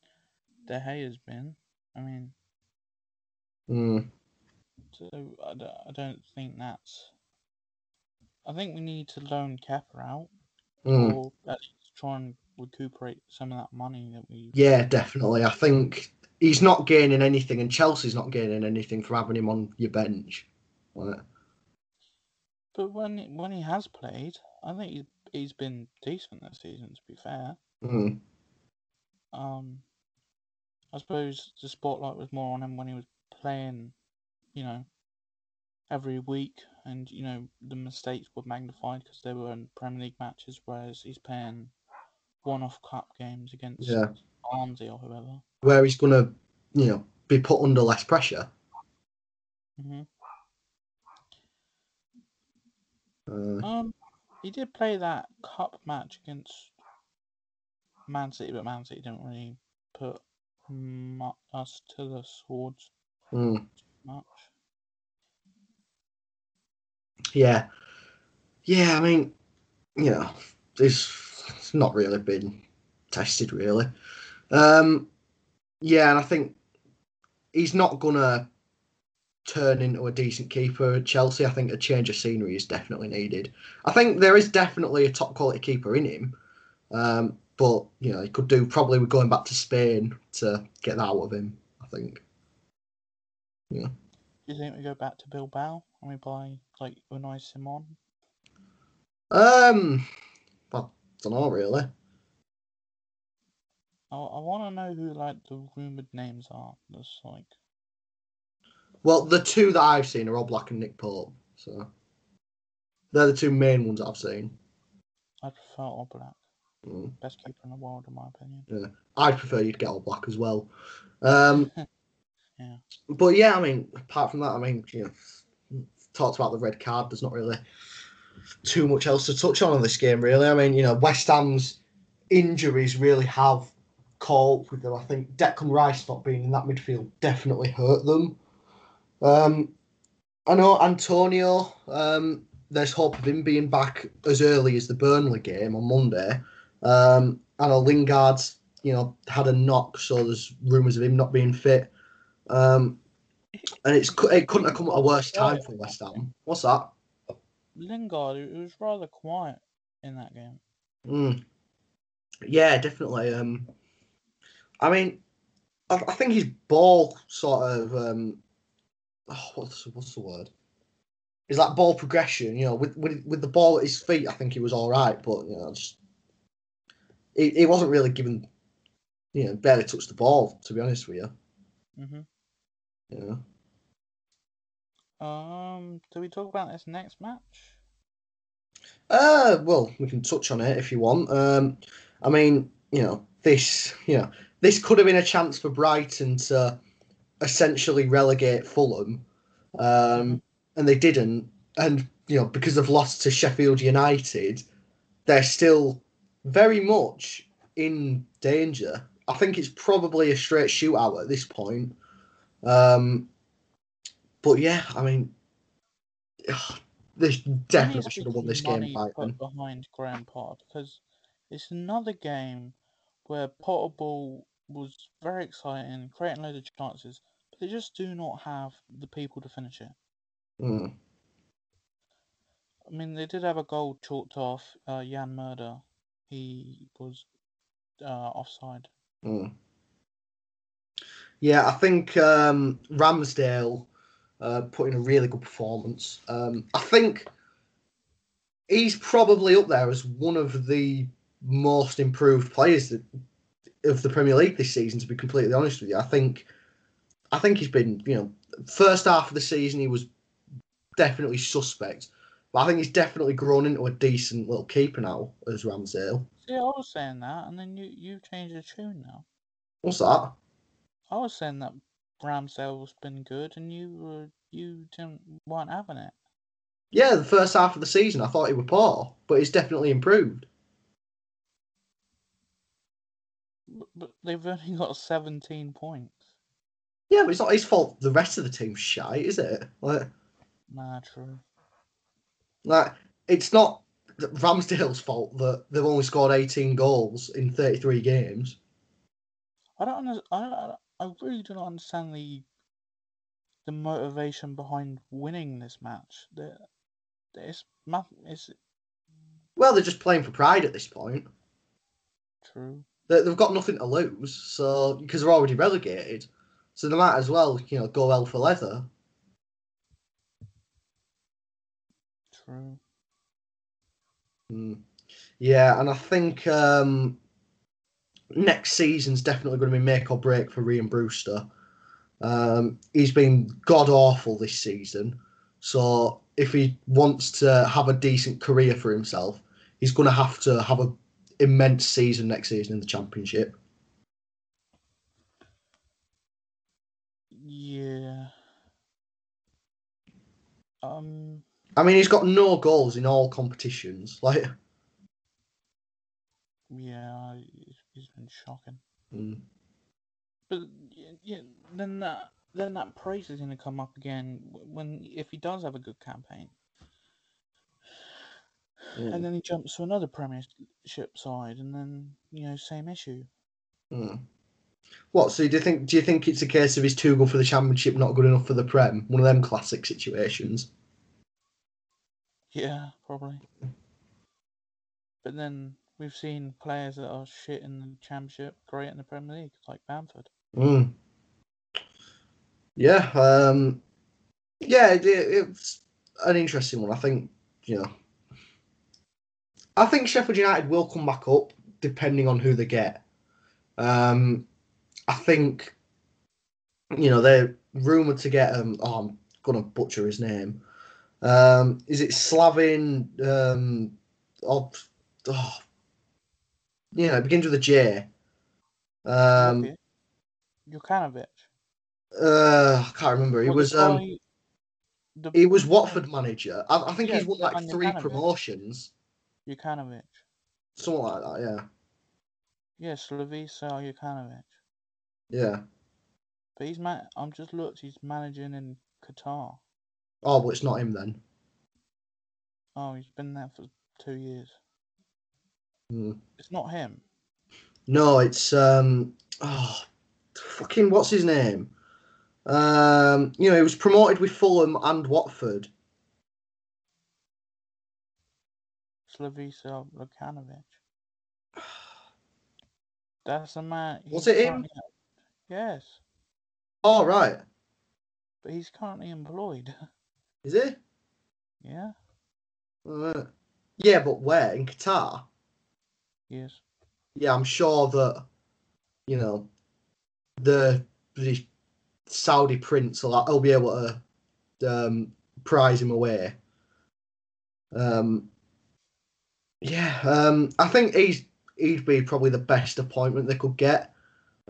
De Gea has been. I mean, mm. so I don't, I don't think that's. I think we need to loan Kepa out, Mm. or least try and recuperate some of that money that we. Yeah, definitely. I think he's not gaining anything, and Chelsea's not gaining anything from having him on your bench. Right. But when when he has played, I think he's he's been decent this season. To be fair, Mm. um, I suppose the spotlight was more on him when he was playing, you know, every week, and you know the mistakes were magnified because they were in Premier League matches, whereas he's playing one-off cup games against Yeah. Barnsley or whoever. Where he's gonna, you know, be put under less pressure. hmm Uh, Um, he did play that cup match against Man City, but Man City didn't really put mu- us to the swords mm. much. Yeah, yeah. I mean, you know, it's not really been tested really. Um, yeah, and I think he's not gonna turn into a decent keeper at Chelsea. I think a change of scenery is definitely needed. I think there is definitely a top quality keeper in him, um, but you know, he could do probably with going back to Spain to get that out of him. I think. Yeah. Do you think we go back to Bilbao and we buy like Unai Simon? Um, I don't know really. I, I want to know who like the rumored names are. That's like Well, the two that I've seen are Oblak and Nick Pope. So they're the two main ones that I've seen. I prefer Oblak, Mm. best keeper in the world in my opinion. Yeah, I'd prefer you'd get All Black as well. Um, Yeah. But yeah, I mean, apart from that, I mean, you know, talked about the red card. There's not really too much else to touch on in this game, really. I mean, you know, West Ham's injuries really have caught with them. I think Declan Rice not being in that midfield definitely hurt them. Um, I know Antonio. Um, there's hope of him being back as early as the Burnley game on Monday. Um, I know Lingard's, you know, had a knock, so there's rumours of him not being fit. Um, and it's it couldn't have come at a worse time for West Ham. What's that? Lingard, it was rather quiet in that game. Mm. Yeah, definitely. Um, I mean, I, I think his ball sort of um, oh, what's what's the word? Is that ball progression? You know, with with with the ball at his feet, I think he was all right, but you know, just he, he wasn't really given. You know, barely touched the ball. To be honest with you, hmm you know. Um, do we talk about this next match? Uh, well, we can touch on it if you want. Um, I mean, you know, this, you know, this could have been a chance for Brighton to essentially relegate Fulham, um, and they didn't. And you know, because they've lost to Sheffield United, they're still very much in danger. I think it's probably a straight shootout at this point. Um, but yeah, I mean, they definitely should have won this game. put behind Graham Potter because it's another game where Potter ball was very exciting, creating loads of chances, but they just do not have the people to finish it. Mm. I mean, they did have a goal chalked off. Uh, Jan Murder, he was uh, offside. Mm. Yeah, I think um, Ramsdale uh, put in a really good performance. Um, I think he's probably up there as one of the most improved players that, of the Premier League this season. To be completely honest with you, I think I think he's been you know first half of the season he was definitely suspect, but I think he's definitely grown into a decent little keeper now as Ramsdale. See, I was saying that, and then you you changed the tune now. What's that? I was saying that Ramsdale's been good, and you were you didn't weren't having it. Yeah, the first half of the season, I thought he was poor, but he's definitely improved. But, but they've only got 17 points. Yeah, but it's not his fault. The rest of the team's shy, is it? Like, Nah, true. like it's not Ramsdale's fault that they've only scored 18 goals in 33 games. I don't I, don't, I really do not understand the the motivation behind winning this match. The, it's Well, they're just playing for pride at this point. true. They- They've got nothing to lose, so because they're already relegated, so they might as well, you know, go hell for leather. True. Mm. Yeah, and I think um, next season's definitely going to be make or break for Ryan Brewster. Um, he's been god awful this season, so if he wants to have a decent career for himself, he's going to have to have an immense season next season in the championship. Yeah. Um. I mean, he's got no goals in all competitions. Like, Yeah. He's, been shocking. mm, But yeah, yeah, then that then that praise is going to come up again when if he does have a good campaign, mm, and then he jumps to another Premiership side, and then you know same issue. mm. What? So do you think? Do you think it's a case of he's too good for the championship, not good enough for the Prem? One of them classic situations. Yeah, probably. But then we've seen players that are shit in the Championship, great in the Premier League, like Bamford. Mm. Yeah, um, yeah, it, it's an interesting one. I think you know, I think Sheffield United will come back up depending on who they get. Um, I think you know they're rumored to get um. Oh, I'm gonna butcher his name. Um, is it Slavin? Um, oh, oh, you know, it begins with a J. Um, Jokic? Jokanovic. uh, I can't remember. He Well, was um. the- He was Watford manager. I, I think Yeah, he's won like three Jokanovic. promotions, Jokanovic. something like that. Yeah, Yeah, Slavisa Jokanovic. yeah. But he's man. I'm just looked. He's managing in Qatar. Oh, but it's not him then. Oh, he's been there for two years. Hmm. It's not him. No, it's um. Oh, fucking what's his name? Um, you know, he was promoted with Fulham and Watford. Slavisa Lukanovic. That's the man. Was it him? Yes, Oh, right. but he's currently employed. Is it? yeah. Uh, yeah, but where in Qatar? Yes. Yeah, I'm sure that you know the the Saudi prince will, will be able to um, prize him away. Um, yeah, um, I think he's he'd be probably the best appointment they could get.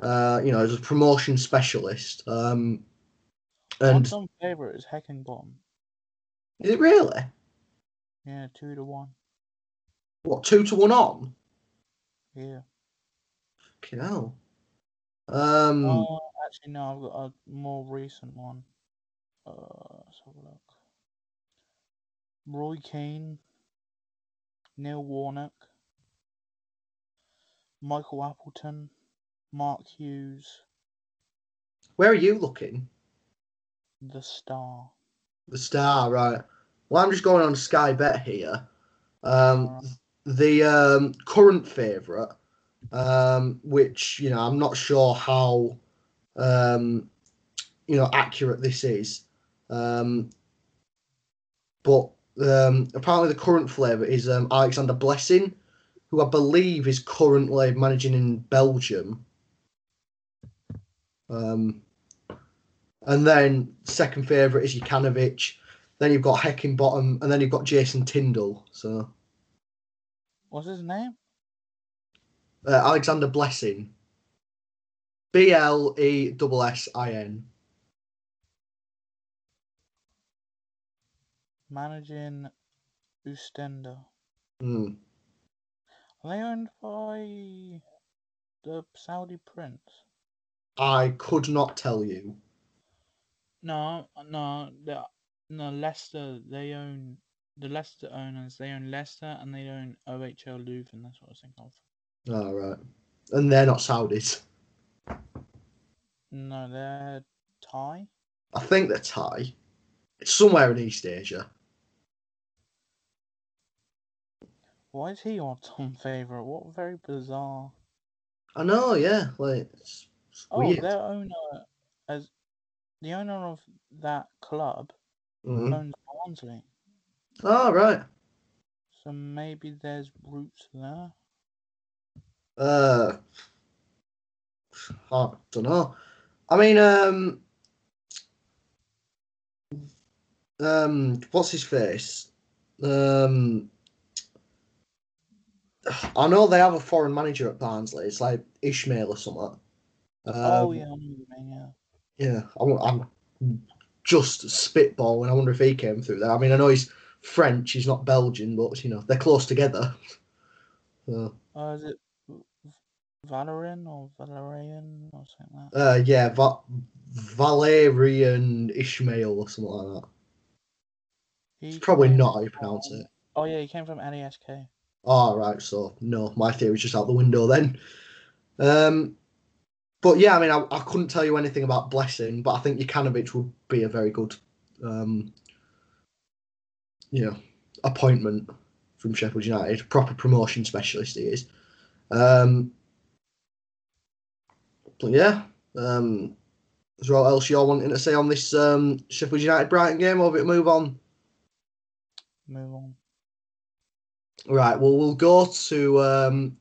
Uh, you know, as a promotion specialist. Um, and on favourite is Heckingbottom. is it really Yeah, two to one. what two to one on? Yeah. Fucking hell. Um, Oh, actually, no. I've got a more recent one. Uh, let's have a look. Roy Keane, Neil Warnock, Michael Appleton, Mark Hughes, where are you looking? The Star. The Star, right. Well, I'm just going on Sky Bet here. Um, the um, current favourite, um, which you know I'm not sure how um, you know accurate this is, um, but um, apparently the current flavour is um, Alexander Blessin, who I believe is currently managing in Belgium. Um, and then second favourite is Jukanovic. Then you've got Heckingbottom, and then you've got Jason Tindall. So What's his name? uh, Alexander Blessin. B L E S S I N. Managing Oostende. Hmm. Are they owned by the Saudi prince? I could not tell you. No, no, no Leicester. They own the Leicester owners. They own Leicester and they own OHL Leuven. That's what I was thinking of. All right, and they're not Saudis. No, they're Thai. I think they're Thai. It's somewhere in East Asia. Why is he our Tom favorite? What very bizarre. I know, yeah. Like, it's, it's Oh, weird. their owner, as the owner of that club, Mhm. owns Barnsley. Oh, right. So maybe there's roots there. Uh, I don't know. I mean, um, um, what's his face? Um, I know they have a foreign manager at Barnsley. It's like Ishmael or something. Um, oh yeah, I know what you mean, yeah. Yeah, I'm, I'm just spitballing. I wonder if he came through there. I mean, I know he's French. He's not Belgian, but you know they're close together. So, Uh, is it Valerian or Valerian or something like that? uh, yeah, Va- Valerian Ishmael or something like that. He It's probably not how you pronounce from- it. Oh yeah, he came from LASK. All right, so no, my theory's just out the window then. Um, but yeah, I mean, I, I couldn't tell you anything about Blessin, but I think Jukanovic would be a very good, um, you know, appointment from Sheffield United. Proper promotion specialist he is. Um, but yeah, um, is there what else you're wanting to say on this um, Sheffield United Brighton game, or we move on? Move on. Right. Well, we'll go to um,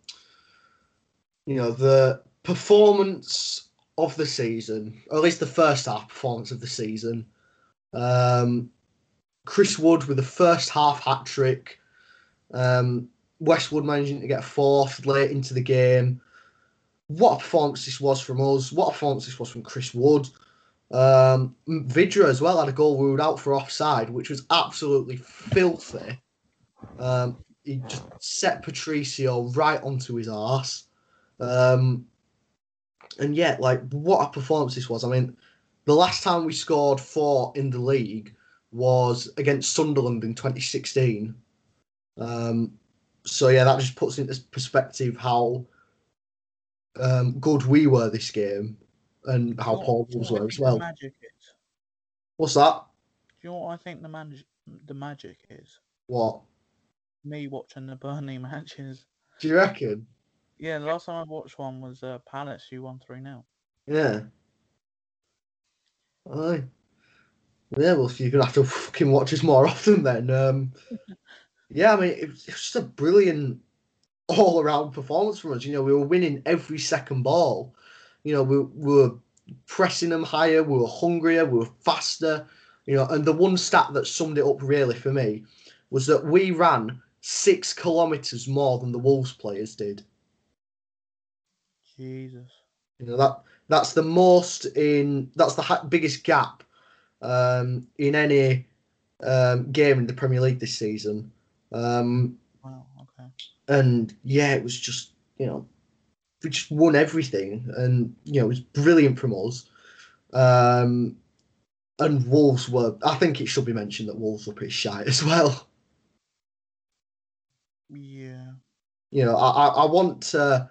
you know the performance of the season, or at least the first half performance of the season. Um, Chris Wood with the first half hat trick. Um, Westwood managing to get fourth late into the game. What a performance this was from us. What a performance this was from Chris Wood. Um, Vydra as well had a goal ruled out for offside, which was absolutely filthy. Um, he just set Patricio right onto his arse. Um, and yet, like, what a performance this was. I mean, the last time we scored four in the league was against Sunderland in 2016. Um, so, yeah, that just puts into perspective how um, good we were this game and how What- poor Wolves know what I were as well. What's that? Do you know what I think the magic the magic is? What? Me watching the Burnley matches. Do you reckon? Yeah, the last time I watched one was uh, Palace who won three 0 Yeah. Aye. Yeah, well, you're gonna have to fucking watch us more often then. Um, yeah, I mean, it was, it was just a brilliant all-around performance from us. You know, we were winning every second ball. You know, we, we were pressing them higher. We were hungrier. We were faster. You know, and the one stat that summed it up really for me was that we ran six kilometers more than the Wolves players did. Jesus. You know that that's the most in that's the ha- biggest gap um, in any um, game in the Premier League this season. Um, Wow. Okay. and yeah, it was just you know we just won everything, and you know it was brilliant from us. Um, and Wolves were. I think it should be mentioned that Wolves were pretty shy as well. Yeah. You know, I I, I want. Uh,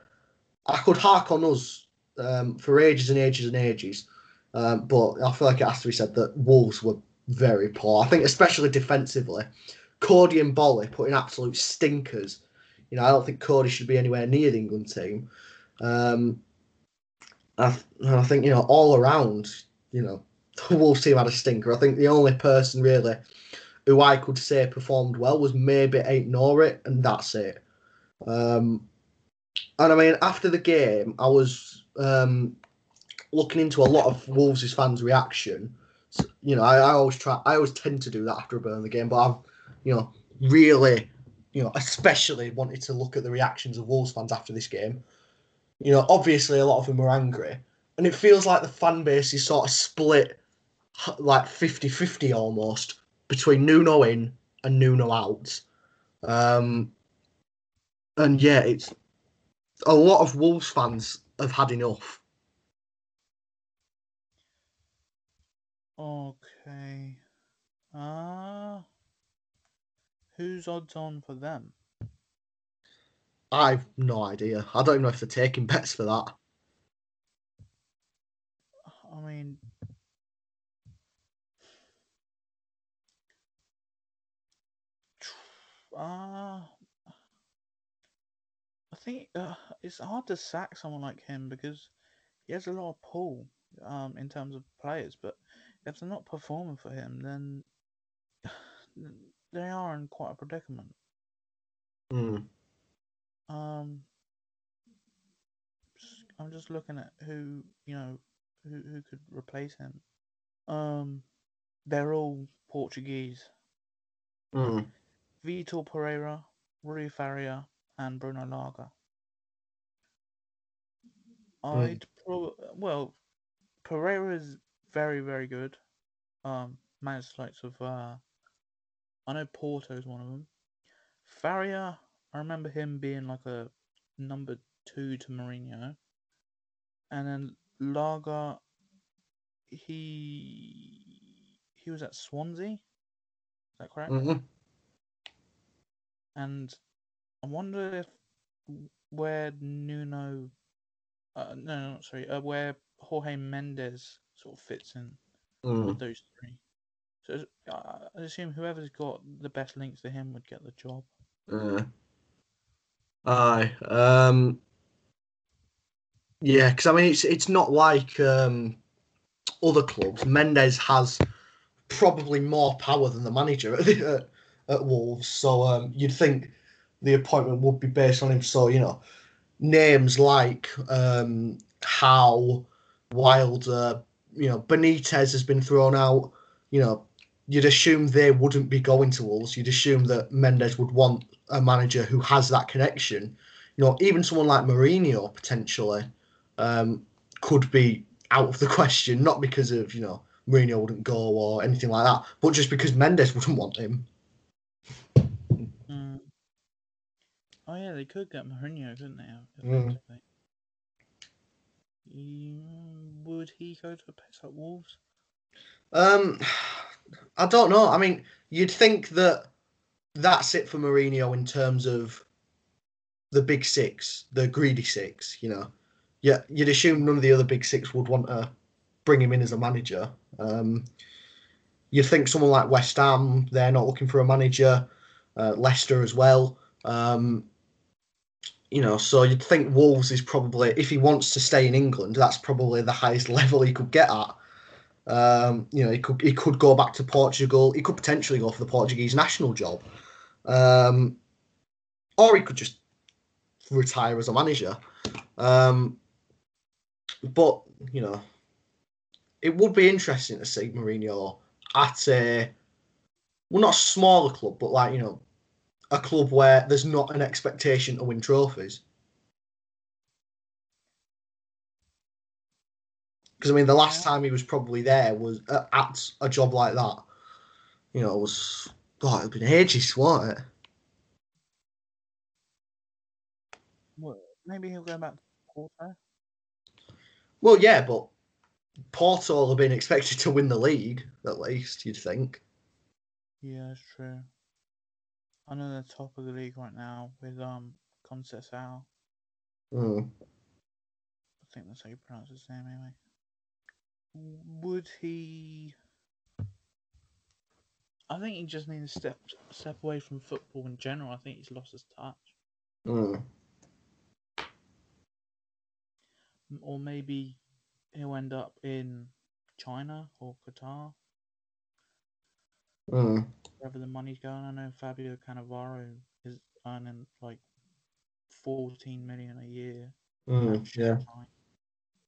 I could hark on us um, for ages and ages and ages, um, but I feel like it has to be said that Wolves were very poor. I think especially defensively, Coady and Boly put in absolute stinkers. You know, I don't think Coady should be anywhere near the England team. Um, I, th- I think you know all around, you know, the Wolves team had a stinker. I think the only person really who I could say performed well was maybe Aït-Nouri, and that's it. Um, and I mean, after the game, I was um, looking into a lot of Wolves' fans' reaction. So, you know, I, I always try, I always tend to do that after a Burnley game, but I've, you know, really, you know, especially wanted to look at the reactions of Wolves fans after this game. You know, obviously a lot of them were angry, and it feels like the fan base is sort of split like 50-50 almost between Nuno in and Nuno out. Um, and yeah, it's a lot of Wolves fans have had enough. Okay. Uh who's odds on for them? I've no idea. I don't even know if they're taking bets for that. I mean uh I think uh, it's hard to sack someone like him because he has a lot of pull um, in terms of players, but if they're not performing for him, then they are in quite a predicament. Mm. Um, I'm just looking at who you know who who could replace him. Um, they're all Portuguese: Mm. Vitor Pereira, Rui Faria, and Bruno Lage. I'd pro well, Pereira is very very good. Um, managed the likes of uh, I know Porto is one of them. Faria, I remember him being like a number two to Mourinho. And then Lage, he he was at Swansea. Is that correct? Mhm. And I wonder if where Nuno, uh, no, no, sorry, uh, where Jorge Mendes sort of fits in Mm. with those three. So uh, I assume whoever's got the best links to him would get the job. Uh, aye. Um, yeah, because I mean, it's it's not like um, other clubs. Mendes has probably more power than the manager at, the, at, at Wolves, so um, you'd think the appointment would be based on him. So you know, names like um, Howe, Wilder, you know, Benitez has been thrown out. You know, you'd assume they wouldn't be going to Wolves. You'd assume that Mendes would want a manager who has that connection. You know, even someone like Mourinho potentially um, could be out of the question, not because of you know Mourinho wouldn't go or anything like that, but just because Mendes wouldn't want him. Mm. Oh yeah, they could get Mourinho, couldn't they? Mm. Mm, Would he go to a place like Wolves? Um, I don't know. I mean, you'd think that that's it for Mourinho in terms of the big six, the greedy six. You know, yeah, you'd assume none of the other big six would want to bring him in as a manager. Um, you'd think someone like West Ham, they're not looking for a manager. Uh, Leicester as well. Um, you know, so you'd think Wolves is probably, if he wants to stay in England, that's probably the highest level he could get at. Um, you know, he could he could go back to Portugal. He could potentially go for the Portuguese national job, um, or he could just retire as a manager. Um, but you know, it would be interesting to see Mourinho at a well, not a smaller club, but like you know, a club where there's not an expectation to win trophies. Because I mean, the last time he was probably there was uh, at a job like that. You know, it was God, it'd been ages, wasn't it? Well, maybe he'll go back to Porto. Well, yeah, but Porto have been expected to win the league at least. You'd think. Yeah, that's true. I know they're top of the league right now with um Conceição. Mm. I think that's how you pronounce his name anyway. Would he? I think he just needs to step step away from football in general. I think he's lost his touch, Mm. Or maybe he'll end up in China or Qatar, Mm. wherever the money's going. I know Fabio Cannavaro is earning like fourteen million a year. Mm. Yeah.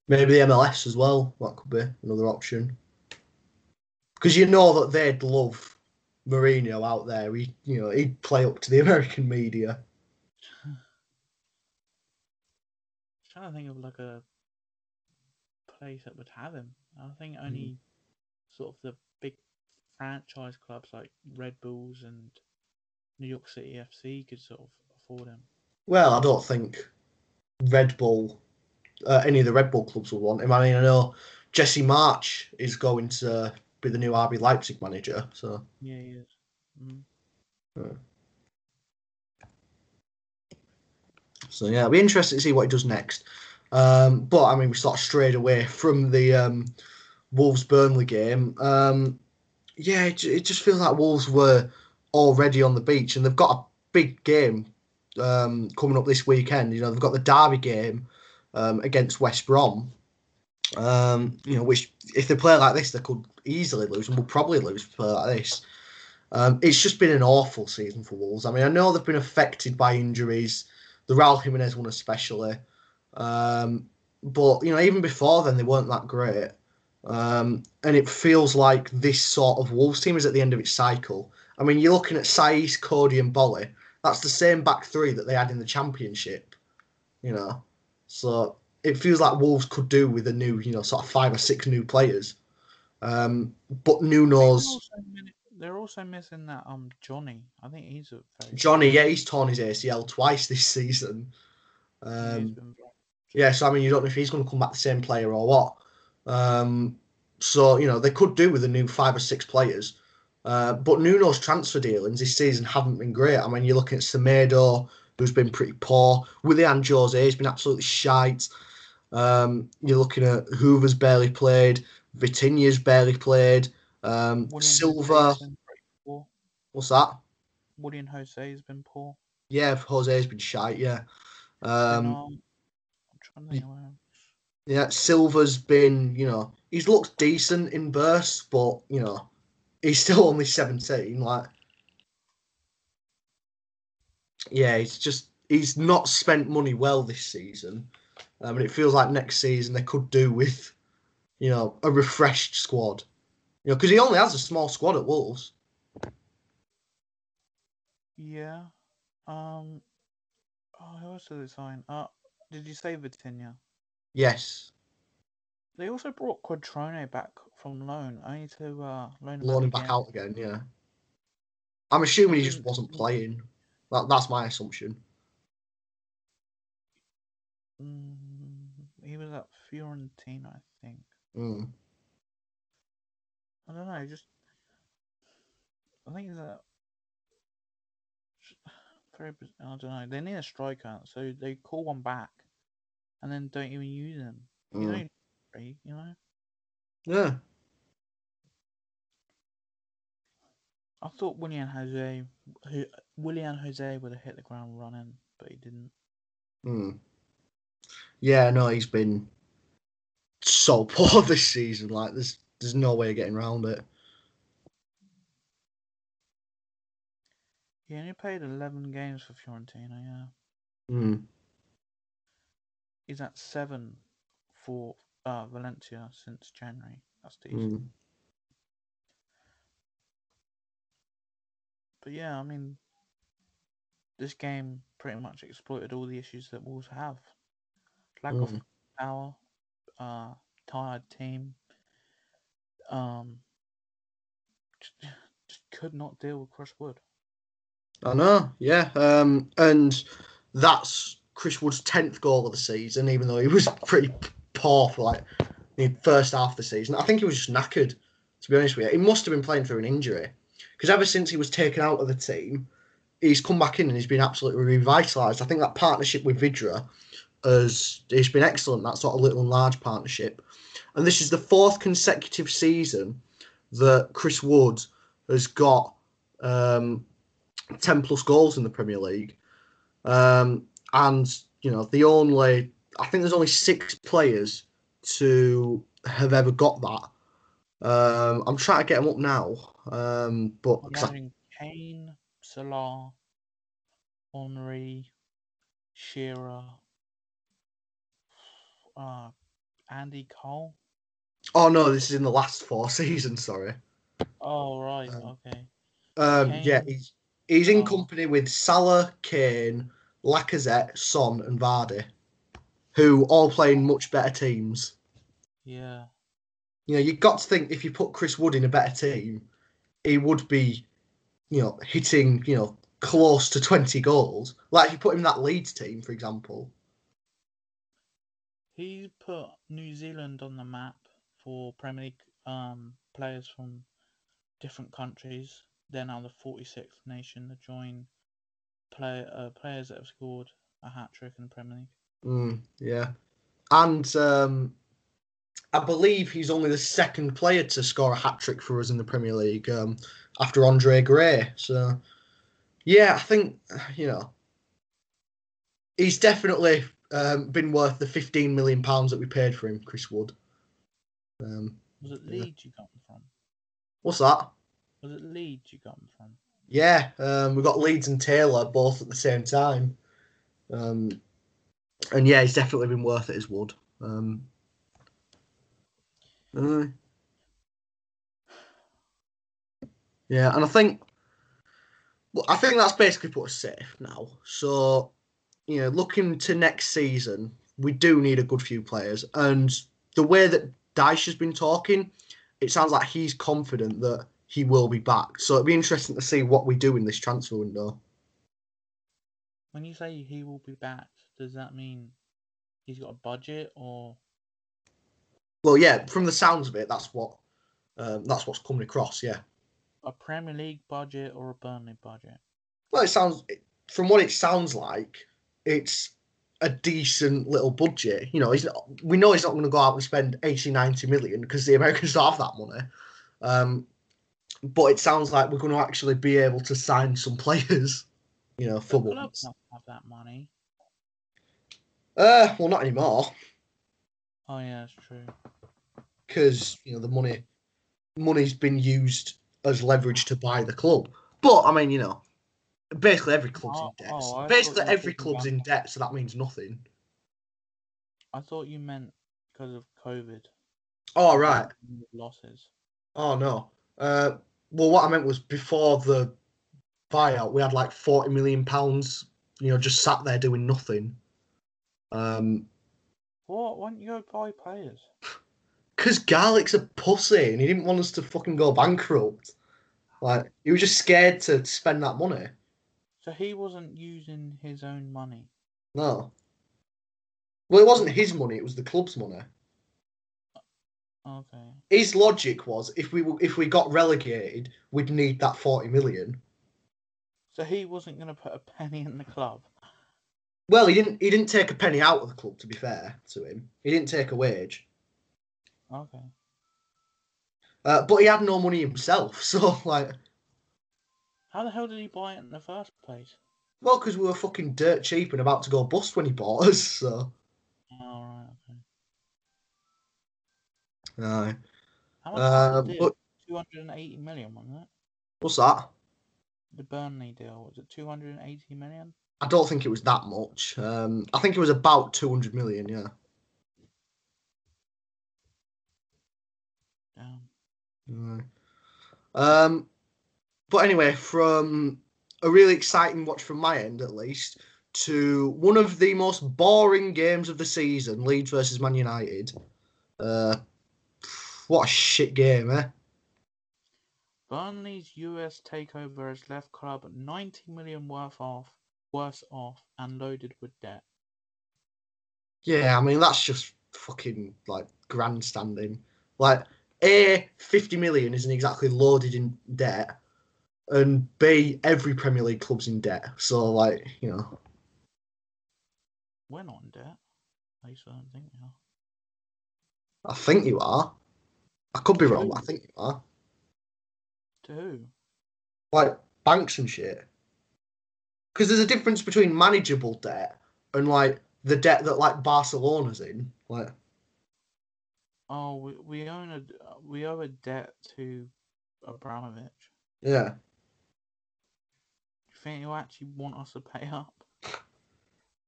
Maybe the MLS as well. That could be another option. Because you know that they'd love Mourinho out there. He, you know, he'd play up to the American media. trying to think of like a place that would have him. I think only sort of the big franchise clubs like Red Bulls and New York City FC could sort of afford him. Well, I don't think Red Bull, uh, any of the Red Bull clubs will want him. I mean, I know Jesse Marsch is going to be the new RB Leipzig manager, so Yeah, he is. Mm. so yeah, it'll be interesting to see what he does next. Um, but I mean, we sort of strayed away from the um, Wolves Burnley game. Um, yeah, it, it just feels like Wolves were already on the beach, and they've got a big game um, coming up this weekend. You know, they've got the Derby game um, against West Brom. Um, you know, which if they play like this, they could easily lose, and will probably lose play like this. Um, it's just been an awful season for Wolves. I mean, I know they've been affected by injuries, the Raul Jimenez one especially. Um, but you know, even before then, they weren't that great. Um, and it feels like this sort of Wolves team is at the end of its cycle. I mean, you're looking at Saiss, Coady, and Boly. That's the same back three that they had in the Championship. You know, so it feels like Wolves could do with a new, you know, sort of five or six new players. Um, but Nuno's. They're also missing that um Jonny. I think he's a Jonny, yeah, he's torn his ACL twice this season. Um, Yeah, so I mean, you don't know if he's going to come back the same player or what. Um, so you know they could do with a new five or six players. Uh, but Nuno's transfer dealings this season haven't been great. I mean, you're looking at Semedo, who's been pretty poor. Willian Jose has been absolutely shite. Um, you're looking at Hoever's barely played. Vitinha's barely played. Um, Silva, Jose's been pretty poor. what's that? Willian Jose has been poor. Yeah, Jose's been shite. Yeah. Um, um, I'm trying to think where else. Yeah, Silva's been, you know, he's looked decent in bursts, but you know, he's still only seventeen. Like, yeah, he's just he's not spent money well this season. I mean, it feels like next season they could do with, you know, a refreshed squad. You know, because he only has a small squad at Wolves. Yeah. Um. Oh, who else did they sign? Uh, did you say Vitinha? Yes, They also brought Cutrone back from loan, only to uh, loan him loan him back out again. Yeah, I'm assuming he just wasn't playing. That, that's my assumption. Mm, he was at Fiorentina, I think. Mm. I don't know. Just I think that very. I don't know. They need a striker, so they call one back, and then don't even use him. You Mm. know, right, you know. Yeah. I thought Willian Jose, who Willian Jose would have hit the ground running, but he didn't. Hmm. Yeah, no, he's been so poor this season. Like, there's there's no way of getting around it. He only played eleven games for Fiorentina. Yeah, Hmm. He's at seven for uh, Valencia since January. That's decent. Hmm. But yeah, I mean, this game pretty much exploited all the issues that Wolves have. Lack of Mm. power, uh, tired team, um, just, just could not deal with Chris Wood. I know. Yeah. Um. And that's Chris Wood's tenth goal of the season, even though he was pretty poor for like the first half of the season. I think he was just knackered. To be honest with you, he must have been playing through an injury because ever since he was taken out of the team, he's come back in and he's been absolutely revitalised. I think that partnership with Vydra has it's been excellent. That sort of little and large partnership, and this is the fourth consecutive season that Chris Wood has got um, ten plus goals in the Premier League, um, and you know the only I think there's only six players to have ever got that. Um, I'm trying to get them up now, um, but I- Kane, Salah, Henry, Shearer, uh, Andy Cole. oh no, this is in the last four seasons. Sorry. Oh right, Um, okay. Um, yeah, he's he's in Oh. company with Salah, Kane, Lacazette, Son, and Vardy, who all play in much better teams. Yeah. You know, you've got to think if you put Chris Wood in a better team, he would be, you know, hitting, you know, close to 20 goals. Like if you put him in that Leeds team, for example. He put New Zealand on the map for Premier League um, players from different countries. They're now the 46th nation to join play, uh, players that have scored a hat trick in the Premier League. Mm, yeah. And um, I believe he's only the second player to score a hat trick for us in the Premier League um, after Andre Gray. So, yeah, I think, you know, he's definitely um, been worth the £15 million that we paid for him, Chris Wood. Um, Was it Yeah. Leeds you got him from? what's that? Was it Leeds you got him from? Yeah, um, we got Leeds and Taylor both at the same time. Um, and yeah, he's definitely been worth it as Wood. Um, uh, yeah, and I think, well, I think that's basically put us safe now. So, you know, looking to next season, we do need a good few players. And the way that Dyche has been talking, it sounds like he's confident that he will be back. So it'd be interesting to see what we do in this transfer window. When you say he will be back, does that mean he's got a budget or Well, yeah, from the sounds of it, that's what um, that's what's coming across. Yeah. a Premier League budget or a Burnley budget? Well, it sounds from what it sounds like, it's a decent little budget. You know, he's not, we know he's not going to go out and spend 80, 90 million because the Americans don't have that money. Um, but it sounds like we're going to actually be able to sign some players. You know, for once. don't have that money. Uh, well, not anymore Oh yeah, that's true. because you know the money, money's been used as leverage to buy the club. But I mean, you know, basically every club's Oh, in debt. oh, basically every club's in debt, so that means nothing. I thought you meant because of COVID. Oh right. Losses. Oh no. Uh, well, what I meant was before the buyout, we had like forty million pounds. You know, just sat there doing nothing. Um, What? Why don't you go buy players? because Garlick's a pussy and he didn't want us to fucking go bankrupt. Like he was just scared to spend that money. So he wasn't using his own money. No. Well, it wasn't his money; it was the club's money. Okay. His logic was if we if we got relegated, we'd need that forty million. So he wasn't going to put a penny in the club. Well, he didn't. He didn't take a penny out of the club. To be fair to him, he didn't take a wage. Okay. Uh, but he had no money himself, so like, How the hell did he buy it in the first place? well, because we were fucking dirt cheap and about to go bust when he bought us. So, Oh, right, aye. How much Uh, but 280 million, wasn't it? what's that? The Burnley deal. Was it 280 million? I don't think it was that much. Um, I think it was about two hundred million. Yeah. Damn. Aye. Um, but anyway, from a really exciting watch from my end, at least, to one of the most boring games of the season, Leeds versus Man United. Uh, what a shit game, eh? Burnley's US takeover has left club 90 million worth off, worse off, and loaded with debt. Yeah, I mean that's just fucking like grandstanding. Like, a fifty million isn't exactly loaded in debt, and b every Premier League club's in debt. So like, you know, We're not in debt. I don't think we are. I think you are. I could be wrong, but I think you are. To who? Like banks and shit. Because there's a difference between manageable debt and like the debt that like Barcelona's in. Like, Oh, we, we own a we owe a debt to Abramovich. yeah. Do you think he'll actually want us to pay up?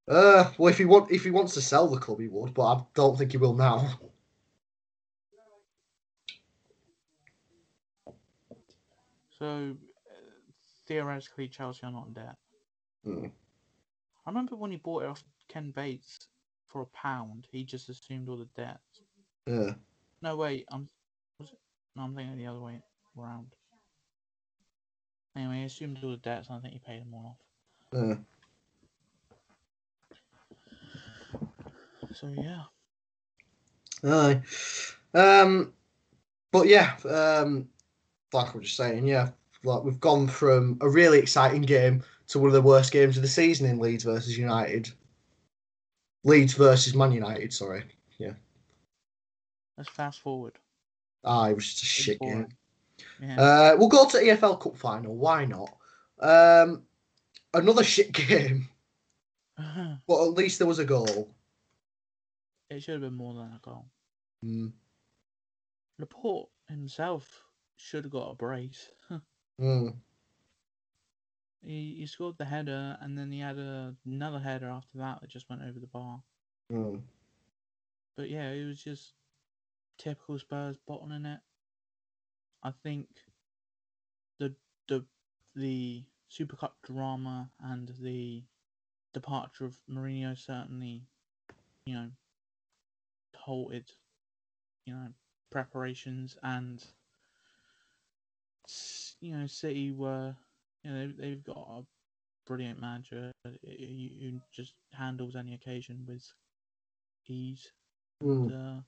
Uh, well, if he want if he wants to sell the club, he would, but I don't think he will now. So uh, theoretically, Chelsea are not in debt. Hmm. I remember when he bought it off Ken Bates for a pound, he just assumed all the debt. Yeah. No, wait. I'm. Was it? No, I'm thinking the other way around. Anyway, he assumed all the debts, and I think he paid them all off. Yeah. So yeah. Aye. Um, but yeah, um, like I was just saying, yeah, like we've gone from a really exciting game to one of the worst games of the season in Leeds versus United. Leeds versus Man United, sorry. Yeah. Let's fast forward. Ah, it was just a shit game. Yeah. Uh, we'll go to EFL Cup final. Why not? Um, another shit game, but at least there was a goal. it should have been more than a goal. Mm, Laporte himself should have got a brace. mm, he, he scored the header, and then he had a, another header after that that just went over the bar. mm. But yeah, it was just typical Spurs bottling it. I think the the the Super Cup drama and the departure of Mourinho certainly, you know, halted, you know, preparations and you know City were, you know, they've, got a brilliant manager who just handles any occasion with ease. Mm. Uh,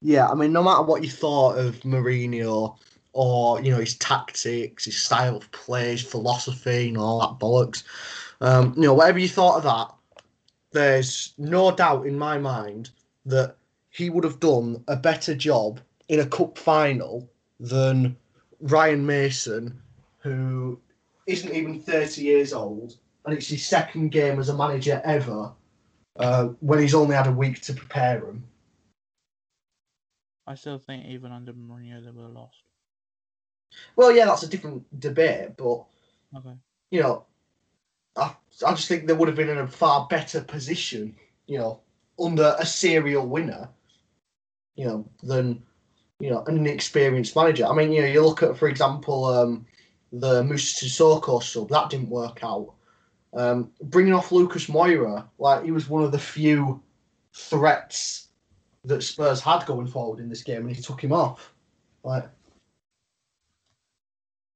Yeah, I mean, no matter what you thought of Mourinho or you know his tactics, his style of play, his philosophy, and all that bollocks, um, you know, whatever you thought of that, there's no doubt in my mind that he would have done a better job in a cup final than Ryan Mason, who isn't even 30 years old, and it's his second game as a manager ever, uh, when he's only had a week to prepare him. I still think even under Mourinho they were lost. Well, yeah, that's a different debate, but Okay. you know, I, I just think they would have been in a far better position, you know, under a serial winner, you know, than you know an inexperienced manager. I mean, you know, you look at, for example, um, the Musa Sissoko sub that didn't work out. Um, bringing off Lucas Moura, like he was one of the few threats that Spurs had going forward in this game, and he took him off. Like,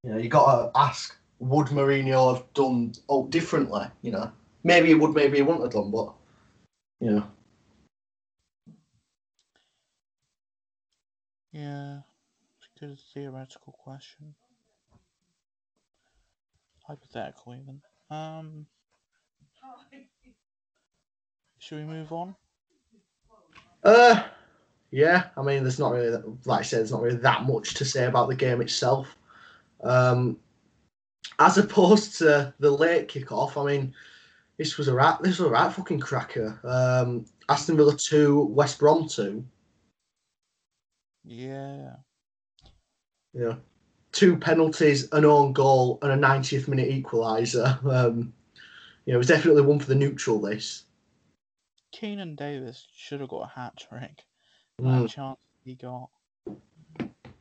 you know, you got to ask would Mourinho have done oh differently? You know, maybe he would, maybe he wouldn't have done, but you know, Yeah. It's a good theoretical question. Hypothetical even. Um Should we move on? uh, yeah. I mean, there's not really, like I said, there's not really that much to say about the game itself. Um, as opposed to the late kickoff, I mean, this was a right, this was a right fucking cracker. Um, Aston Villa two, West Brom two. Yeah. Yeah. Two penalties, an own goal, and a 90th minute equaliser. Um, you know, it was definitely one for the neutral. This. Keinan Davis should have got a hat trick. Mm. That chance he got.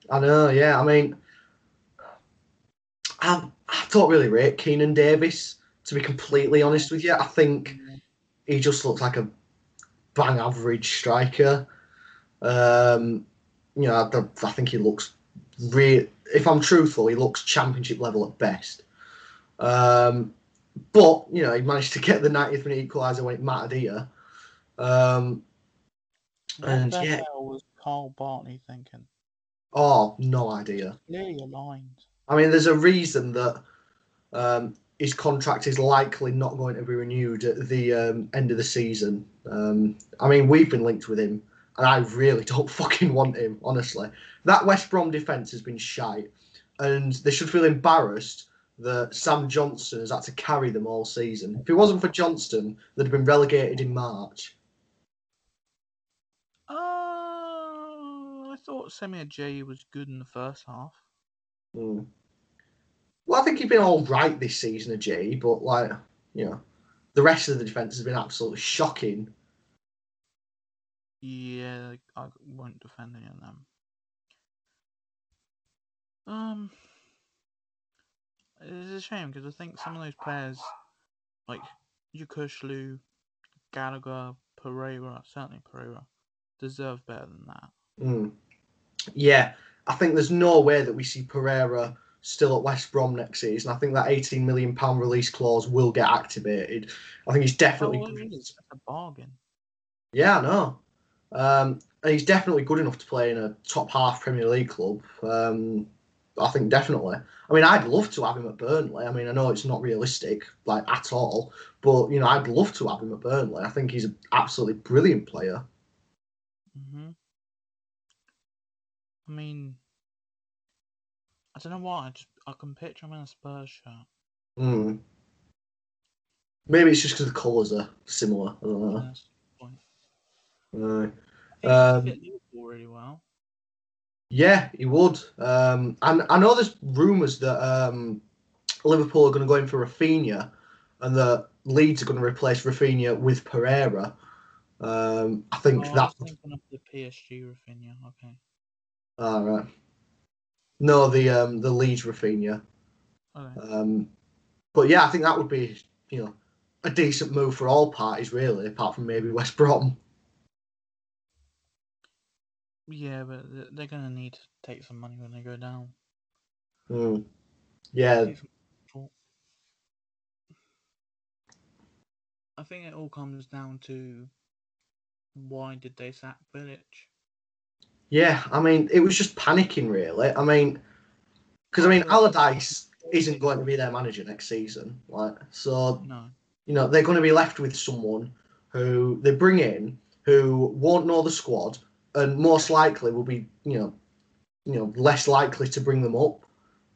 I know, yeah. I mean, I, I don't really rate Keinan Davis, to be completely honest with you. I think he just looks like a bang average striker. Um, you know, I, I think he looks real. If I'm truthful, he looks championship level at best. Um, but you know, he managed to get the 90th minute equaliser when it mattered here. Um, And, the yeah. hell was Kyle Bartley thinking? oh, no idea. Clearly aligned. I mean, there's a reason that um, his contract is likely not going to be renewed at the um, end of the season. Um, I mean, we've been linked with him, and I really don't fucking want him, honestly. That West Brom defence has been shite, and they should feel embarrassed that Sam Johnstone has had to carry them all season. If it wasn't for Johnstone, they'd have been relegated in March. Uh, I thought Semi J was good in the first half. Mm. Well, I think he's been all right this season, G, but like, you know, the rest of the defence has been absolutely shocking. Yeah, I won't defend any of them. Um, it's a shame because I think some of those players, like Yokuşlu, Gallagher, Pereira, certainly Pereira, deserve better than that. Mm. Yeah, I think there's no way that we see Pereira still at West Brom next season. I think that 18 million pound release clause will get activated. I think he's definitely. Oh, it is. A bargain. Yeah, I know. Um, and he's definitely good enough to play in a top half Premier League club. Um, I think definitely. I mean, I'd love to have him at Burnley. I mean, I know it's not realistic, like at all, but you know, I'd love to have him at Burnley. I think he's an absolutely brilliant player. hmm I mean, I don't know why. I just I can picture him in a Spurs shirt. Mm. Maybe it's just because the colours are similar. I don't know. That's the point. Right. He Um, really well. Yeah, he would. Um, and I know there's rumours that um, Liverpool are going to go in for Raphinha, and that Leeds are going to replace Raphinha with Pereira. Um, I think Oh, I that. thinking of the PSG Rafinha. Okay. All right. No, the um, the Leeds Raphinha. Um, but yeah, I think that would be you know a decent move for all parties, really, apart from maybe West Brom. Yeah, but they're gonna need to take some money when they go down. Mm. Yeah, Take some control. I think it all comes down to why did they sack Bilic? yeah. I mean, it was just panicking, really. I mean, because I mean, Allardyce isn't going to be their manager next season, like so. No. You know, they're going to be left with someone who they bring in who won't know the squad and most likely will be, you know, you know, less likely to bring them up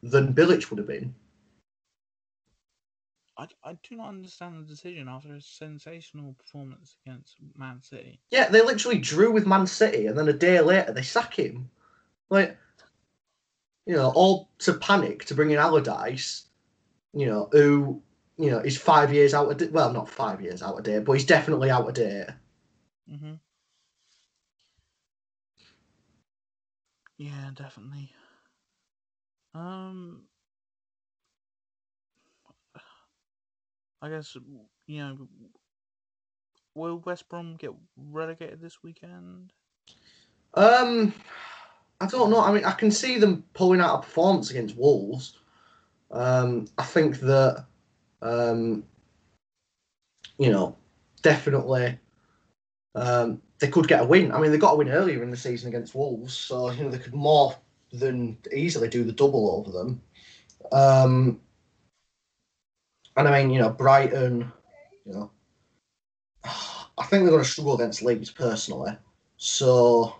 than Bilic would have been. I, I do not understand the decision after a sensational performance against Man City. Yeah, they literally drew with Man City, and then a day later they sack him. Like, you know, all to panic to bring in Allardyce, you know, who, you know, is five years out of. Well, not five years out of date, but he's definitely out of date. hmm Yeah, definitely. Um, I guess you know. Will West Brom get relegated this weekend? Um, I don't know. I mean, I can see them pulling out a performance against Wolves. Um, I think that, um, you know, definitely, um, they could get a win. I mean, they got a win earlier in the season against Wolves, so you know they could more than easily do the double over them. Um, and I mean, you know, Brighton, you know, I think they're going to struggle against Leeds personally. So,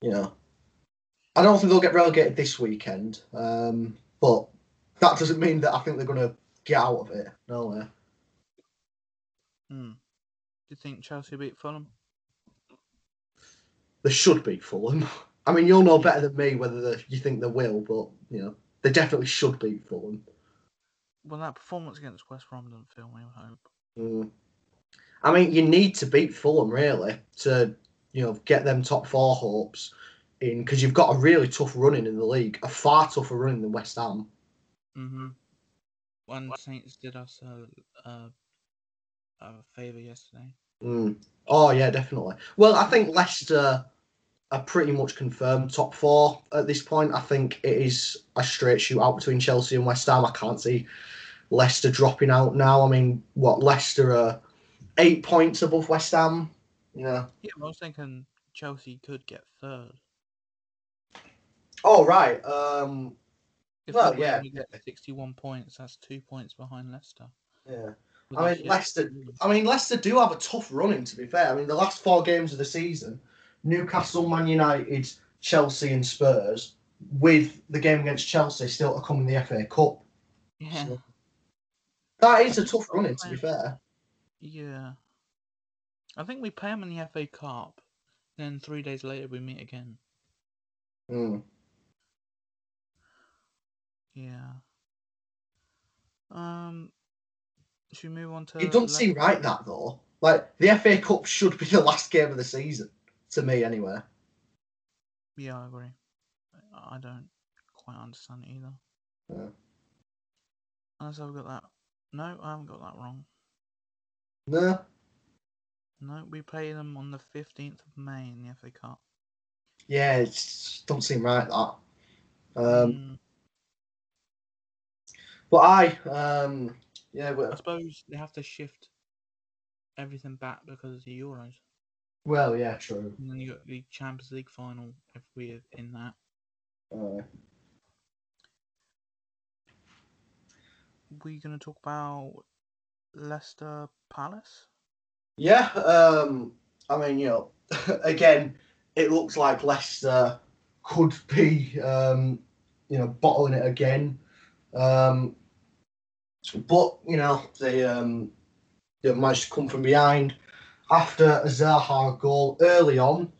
you know, I don't think they'll get relegated this weekend. Um, but that doesn't mean that I think they're going to get out of it. No way. Hmm. Do you think Chelsea beat Fulham? They should beat Fulham. I mean, you'll know better than me whether they, you think they will, but you know, they definitely should beat Fulham. Well, that performance against West Brom doesn't fill me with hope. Mm. I mean, you need to beat Fulham really to you know get them top four hopes in because you've got a really tough running in the league, a far tougher running than West Ham. Mm-hmm. When Saints did us a, a, a favour yesterday. Mm. Oh yeah, definitely. Well, I think Leicester are pretty much confirmed top four at this point. I think it is a straight shootout between Chelsea and West Ham. I can't see Leicester dropping out now. I mean, what Leicester are eight points above West Ham. Yeah. Yeah, I was thinking Chelsea could get third. Oh right. Um. If Well, yeah. get 61 points. That's two points behind Leicester. Yeah. I mean, Leicester. I mean, Leicester do have a tough running. To be fair, I mean, the last four games of the season, Newcastle, Man United, Chelsea, and Spurs, with the game against Chelsea still to come in the FA Cup. Yeah, So- That is a tough running. To be fair. yeah. I think we play them in the FA Cup. Then three days later we meet again. Mm. Yeah. Um. Should we move on to? It doesn't seem right that though. Like the FA Cup should be the last game of the season, to me anyway. Yeah, I agree. I don't quite understand it either. Yeah. Unless I've got that. No, I haven't got that wrong. No. No, we play them on the 15th of May in the FA Cup. yeah, it don't seem right that. Um, Mm, but I, um, yeah, I suppose they have to shift everything back because of the Euros. well, yeah, true. And then you got the Champions League final if we're in that. Uh, We're going to talk about Leicester Palace. yeah, um, I mean, you know, again, it looks like Leicester could be, um, you know, bottling it again. Um, but you know, they um, they managed to come from behind after a Zaha goal early on.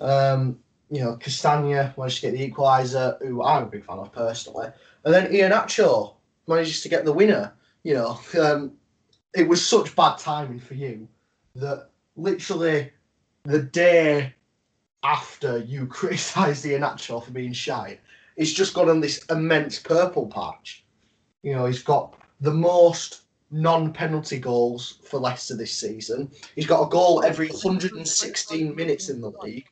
Um, you know, Castagna managed to get the equaliser, who I'm a big fan of personally, and then Iheanacho manages to get the winner. You know, um, it was such bad timing for you that literally the day after you criticised Iheanacho for being shy, he's just got on this immense purple patch. You know, he's got the most non-penalty goals for Leicester this season. He's got a goal every 116 minutes in the league.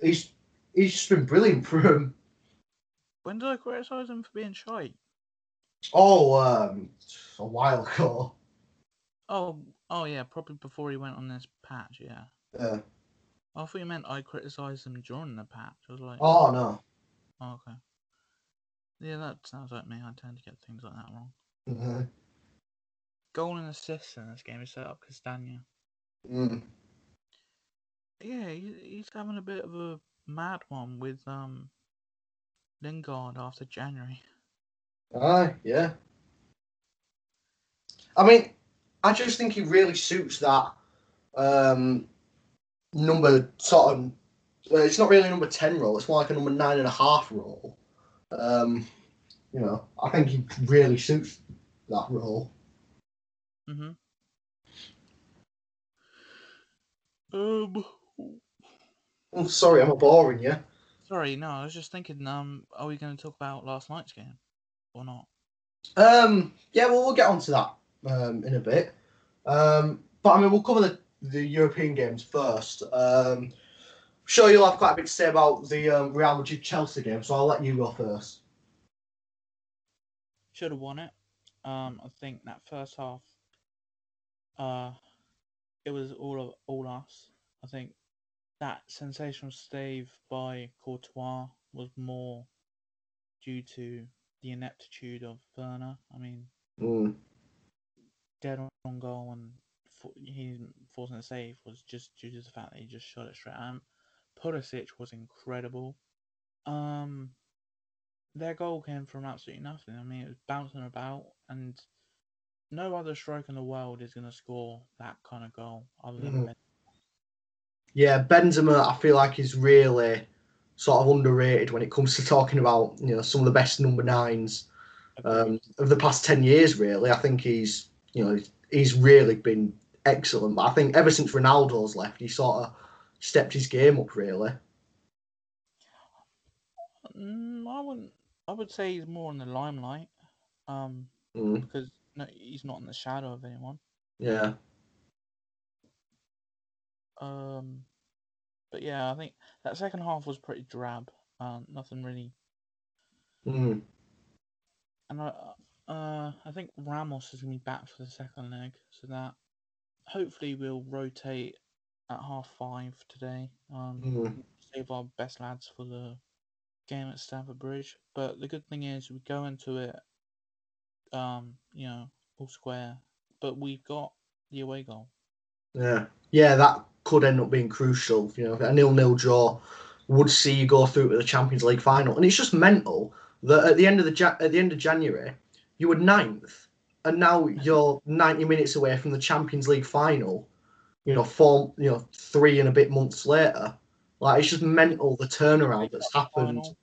He's he's just been brilliant for him. When did I criticise him for being shy? Oh, um, a while ago. Oh, oh yeah, probably before he went on this patch. Yeah. Uh, I thought you meant I criticised him during the patch. I was like, oh no. oh, okay. Yeah, that sounds like me. I tend to get things like that wrong. Uh, Goal and assist in this game is set up Castagna. mm. Yeah, he's having a bit of a mad one with um Lingard after January. Aye, yeah. I mean, I just think he really suits that um, number sort of. It's not really a number ten role. It's more like a number nine and a half role. Um, you know, I think he really suits that role. Mm-hmm. Um, I'm sorry, I'm boring you. sorry, no, I was just thinking. Um, are we going to talk about last night's game or not? Um, yeah, well, we'll get onto that um, in a bit. Um, but I mean, we'll cover the, the European games first. Um, sure, you'll have quite a bit to say about the um, Real Madrid Chelsea game, so I'll let you go first. Should have won it. Um, I think that first half, uh, it was all of all us. I think that sensational save by Courtois was more due to the ineptitude of Werner. I mean, Mm. dead on goal and for, he forcing a save was just due to the fact that he just shot it straight at him. Pulisic was incredible. Um, their goal came from absolutely nothing. I mean, it was bouncing about, and no other striker in the world is going to score that kind of goal other than. Ben. Yeah, Benzema, I feel like is really sort of underrated when it comes to talking about you know some of the best number nines um, of the past ten years. Really, I think he's you know he's really been excellent. But I think ever since Ronaldo's left, he sort of stepped his game up. Really. Mm, I wouldn't. I would say he's more in the limelight. Um, Mm. because no, he's not in the shadow of anyone. Yeah. Um, but yeah, I think that second half was pretty drab. Um, nothing really Mm. And I, uh, I think Ramos is going to be back for the second leg, so that hopefully we'll rotate at half five today. Um, Mm. save our best lads for the game at Stamford Bridge. But the good thing is we go into it, um, you know, all square. But we've got the away goal. Yeah, yeah, that could end up being crucial. You know, a nil-nil draw would see you go through to the Champions League final, and it's just mental that at the end of the ja- at the end of January, you were ninth, and now you're ninety minutes away from the Champions League final. You know, four, you know, three and a bit months later. Like it's just mental the turnaround that's happened. Final.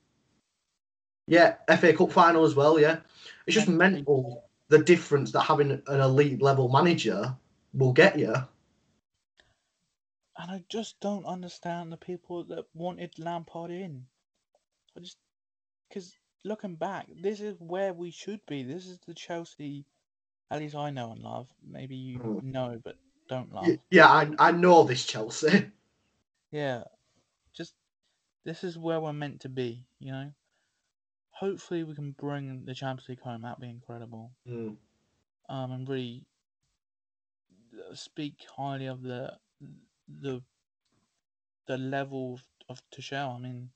Yeah, FA Cup final as well. Yeah, it's just mental the difference that having an elite level manager will get you. And I just don't understand the people that wanted Lampard in. I just because looking back, this is where we should be. This is the Chelsea, at least I know and love. Maybe you Mm. know but don't love. Yeah, I, I know this Chelsea. Yeah, this is where we're meant to be. You know, hopefully we can bring the Champions League home. That'd be incredible. Mm. Um, and really uh, speak highly of the the the level of, of Tuchel. I mean,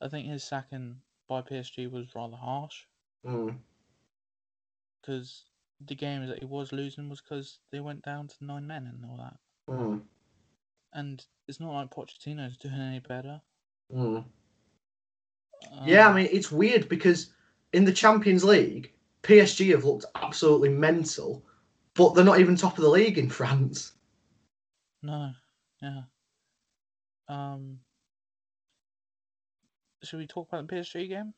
I think his sacking by PSG was rather harsh Mm. because the games that he was losing was because they went down to nine men and all that. Mm. And it's not like Pochettino's doing any better. Mm. yeah, I Um, mean it's weird because in the Champions League, PSG have looked absolutely mental, but they're not even top of the league in France. no, yeah. Um, should we talk about the PSG game?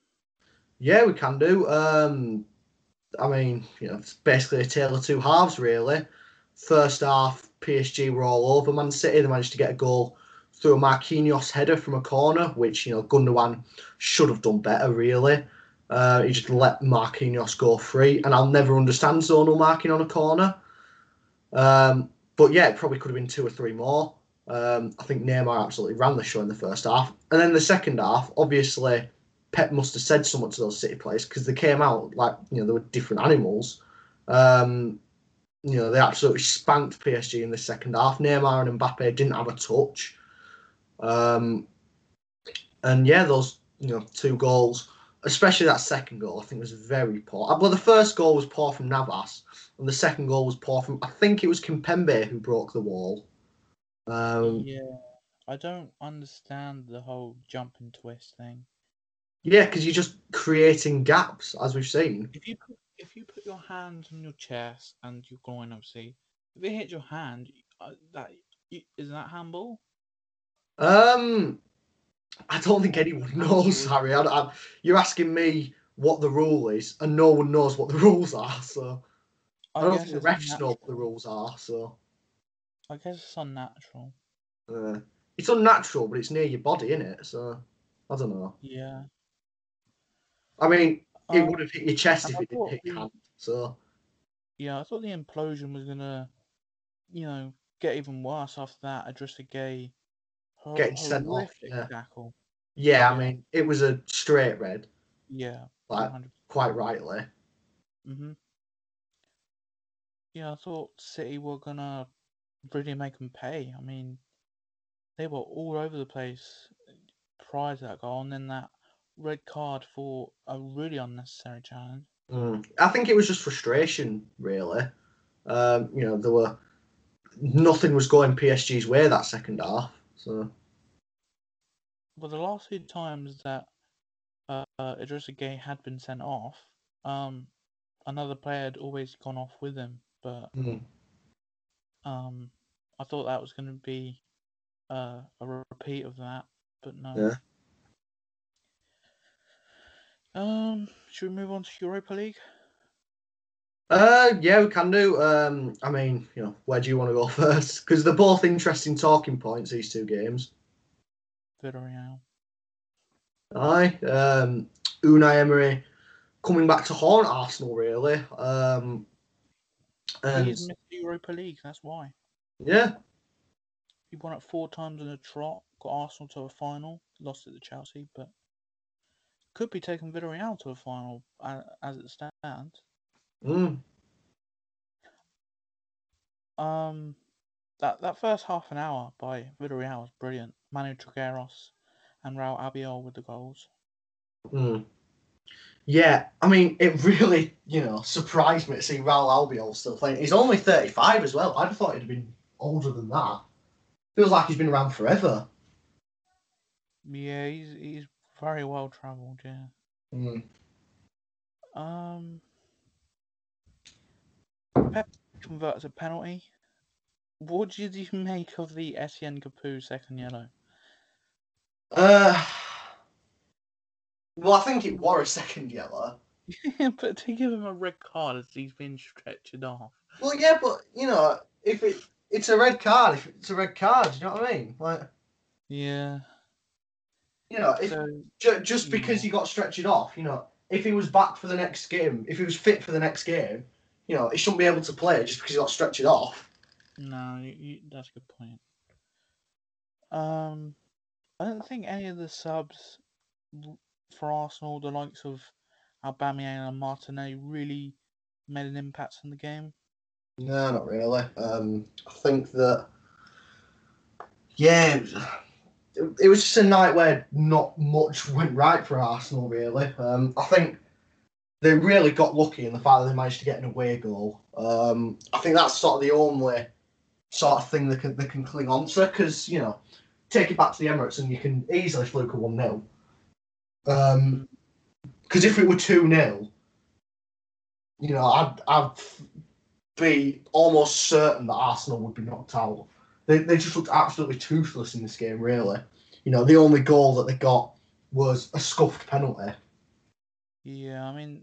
Yeah, we can do. Um, I mean, you know, it's basically a tale of two halves, really. First half, PSG were all over Man City. They managed to get a goal through a Marquinhos header from a corner, which you know Gundogan should have done better. Really, uh, he just let Marquinhos go free, and I'll never understand zonal marking on a corner. Um, but yeah, it probably could have been two or three more. Um, I think Neymar absolutely ran the show in the first half, and then the second half, obviously. Pep must have said something to those City players because they came out like you know they were different animals. Um, you know they absolutely spanked PSG in the second half. Neymar and Mbappe didn't have a touch, um, and yeah, those you know two goals, especially that second goal, I think was very poor. Uh, Well, the first goal was poor from Navas, and the second goal was poor from I think it was Kimpembe who broke the wall. Um, Yeah, I don't understand the whole jump and twist thing. yeah, because you're just creating gaps as we've seen. If you put if you put your hand on your chest and you're going, obviously, if it hits your hand, uh, that y- that handball. Um, I don't think anyone knows, Harry. I, I, you're asking me what the rule is, and no one knows what the rules are. So I, don't think the refs know what the rules are. So I guess it's unnatural. uh, it's unnatural, but it's near your body, isn't it? So I don't know. Yeah. I mean, it Um, would have hit your chest if I it didn't hit your hand. So Yeah, I thought the implosion was gonna, you know, get even worse after that. Idrissa Gueye, hor- Getting sent off, yeah. tackle. yeah, I mean, it was a straight red, Yeah, like 100. quite rightly. Mhm. Yeah, I thought City were gonna really make them pay. I mean, they were all over the place prior to that goal, and then that red card for a really unnecessary challenge. Mm. I think it was just frustration, really. Um, you know, there were nothing was going PSG's way that second half. So Well, the last few times that uh, Idrissa Gueye had been sent off, um, another player had always gone off with him. But mm. um, I thought that was going to be uh, a repeat of that, but no. Yeah. Um, should we move on to Europa League? Uh, yeah, we can do. Um, I mean, you know, where do you want to go first? Because they're both interesting talking points. These two games. Villarreal. Aye. Um, Unai Emery coming back to haunt Arsenal, really. Um, and He's missed the Europa League. That's why yeah, he won it four times in a trot. Got Arsenal to a final. Lost it to Chelsea, but could be taking Villarreal to a final uh, as it stands. Mm, Um, that that first half an hour by Villarreal was brilliant. Manu Trigueros and Raul Albiol with the goals. mm. yeah. I mean, it really, you know, surprised me to see Raul Albiol still playing. He's only thirty-five as well. I'd have thought he'd have been older than that. Feels like he's been around forever. Yeah, he's he's very well travelled. Yeah. Mm. Um, Pepe converts a penalty. What did you make of the Etienne Capoue second yellow? Uh, well, I think it wore a second yellow. Yeah, but to give him a red card as he's been stretched off. Well, yeah, but you know, if it it's a red card, if it's a red card, you know what I mean? Like, Yeah. you know, if So ju- just because Yeah. he got stretched off, you know, if he was back for the next game, if he was fit for the next game, you know, he shouldn't be able to play just because he got stretched off. no, you, you, that's a good point. Um, I don't think any of the subs for Arsenal, the likes of Aubameyang and Martinelli, really made an impact on the game. No, not really. Um, I think that, yeah, it was, it was just a night where not much went right for Arsenal, really. Um, I think they really got lucky in the fact that they managed to get an away goal. Um, I think that's sort of the only sort of thing they can, they can cling on to because, you know, take it back to the Emirates and you can easily fluke a 1 0. Because if it were 2 0, you know, I'd, I'd be almost certain that Arsenal would be knocked out. They, they just looked absolutely toothless in this game, really. You know, the only goal that they got was a scuffed penalty. Yeah, I mean,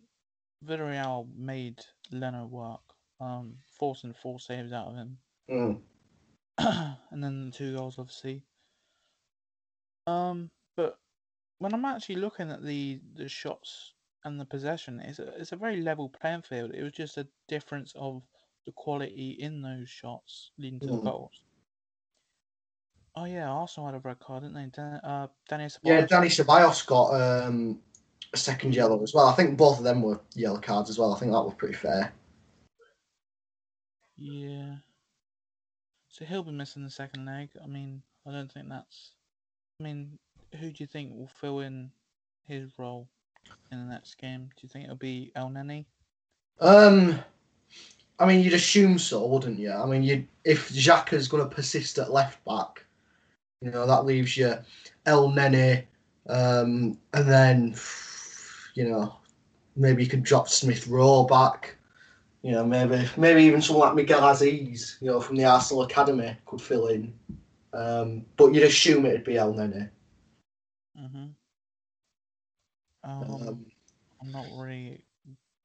Villarreal made Leno work, um, forcing four saves out of him, Mm. and then the two goals, obviously. Um, but when I'm actually looking at the the shots and the possession, it's a it's a very level playing field. It was just a difference of the quality in those shots leading to the Mm. goals. Oh yeah, Arsenal had a red card, didn't they? Dan, uh, Yeah, Ceballos. Dani Ceballos got um, a second yellow as well. I think both of them were yellow cards as well. I think that was pretty fair. Yeah. So he'll be missing the second leg. I mean, I don't think that's. I mean, who do you think will fill in his role in the next game? Do you think it'll be Elneny? Um, I mean, you'd assume so, wouldn't you? I mean, you if Xhaka's going to persist at left back, you know that leaves you Elneny, um, and then you know maybe you could drop Smith Rowe back. You know, maybe maybe even someone like Miguel Azeez, you know, from the Arsenal academy could fill in. Um, but you'd assume it'd be Elneny. Mm-hmm. Um, Um, I'm not really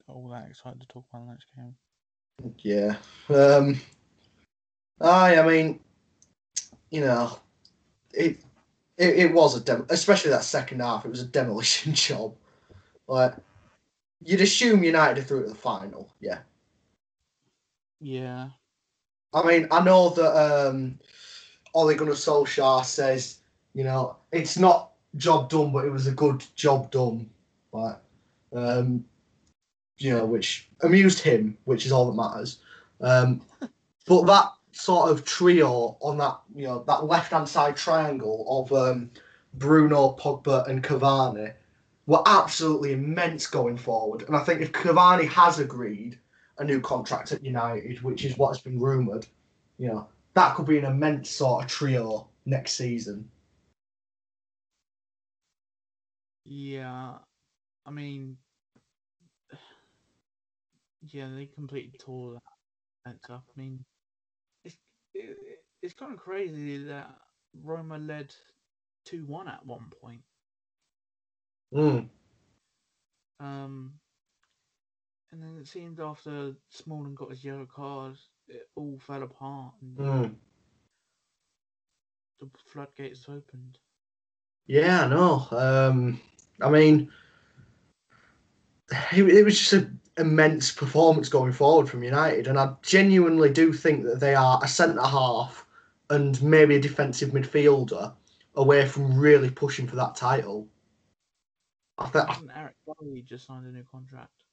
all that excited to talk about the next game. Yeah. Um, I, I mean, you know, it, it it was a dem- especially that second half. It was a demolition job. Like you'd assume United are through to the final. Yeah. Yeah. I mean, I know that um, Ole Gunnar Solskjaer says, you know, it's not job done, but it was a good job done. Like, um, you know, which amused him, which is all that matters. Um, but that sort of trio on that, you know, that left hand side triangle of um, Bruno, Pogba, and Cavani were absolutely immense going forward. And I think if Cavani has agreed a new contract at United, which is what has been rumoured, you know, that could be an immense sort of trio next season. Yeah. I mean, yeah, they completely tore that fence up. I mean, it's it, it's kind of crazy that Roma led two one at one point. Mm. Um, and then it seemed after Smalling got his yellow card, it all fell apart and Mm. the floodgates opened. Yeah, I know. Um, I mean, it, it was just an immense performance going forward from United, and I genuinely do think that they are a centre half and maybe a defensive midfielder away from really pushing for that title. I think, Hasn't Eric Bailly just signed a new contract?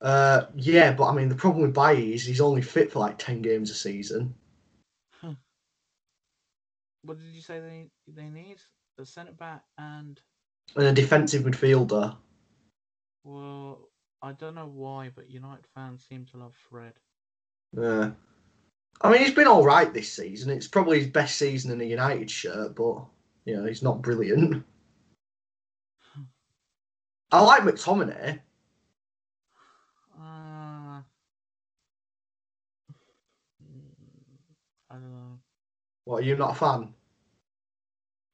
uh, yeah, but I mean, the problem with Bailly is he's only fit for like ten games a season. What did you say they they need? A centre back and And a defensive midfielder. well, I don't know why, but United fans seem to love Fred. Yeah. I mean, he's been all right this season. It's probably his best season in a United shirt, but you know, he's not brilliant. I like McTominay. Uh, I don't know. What, are you not a fan?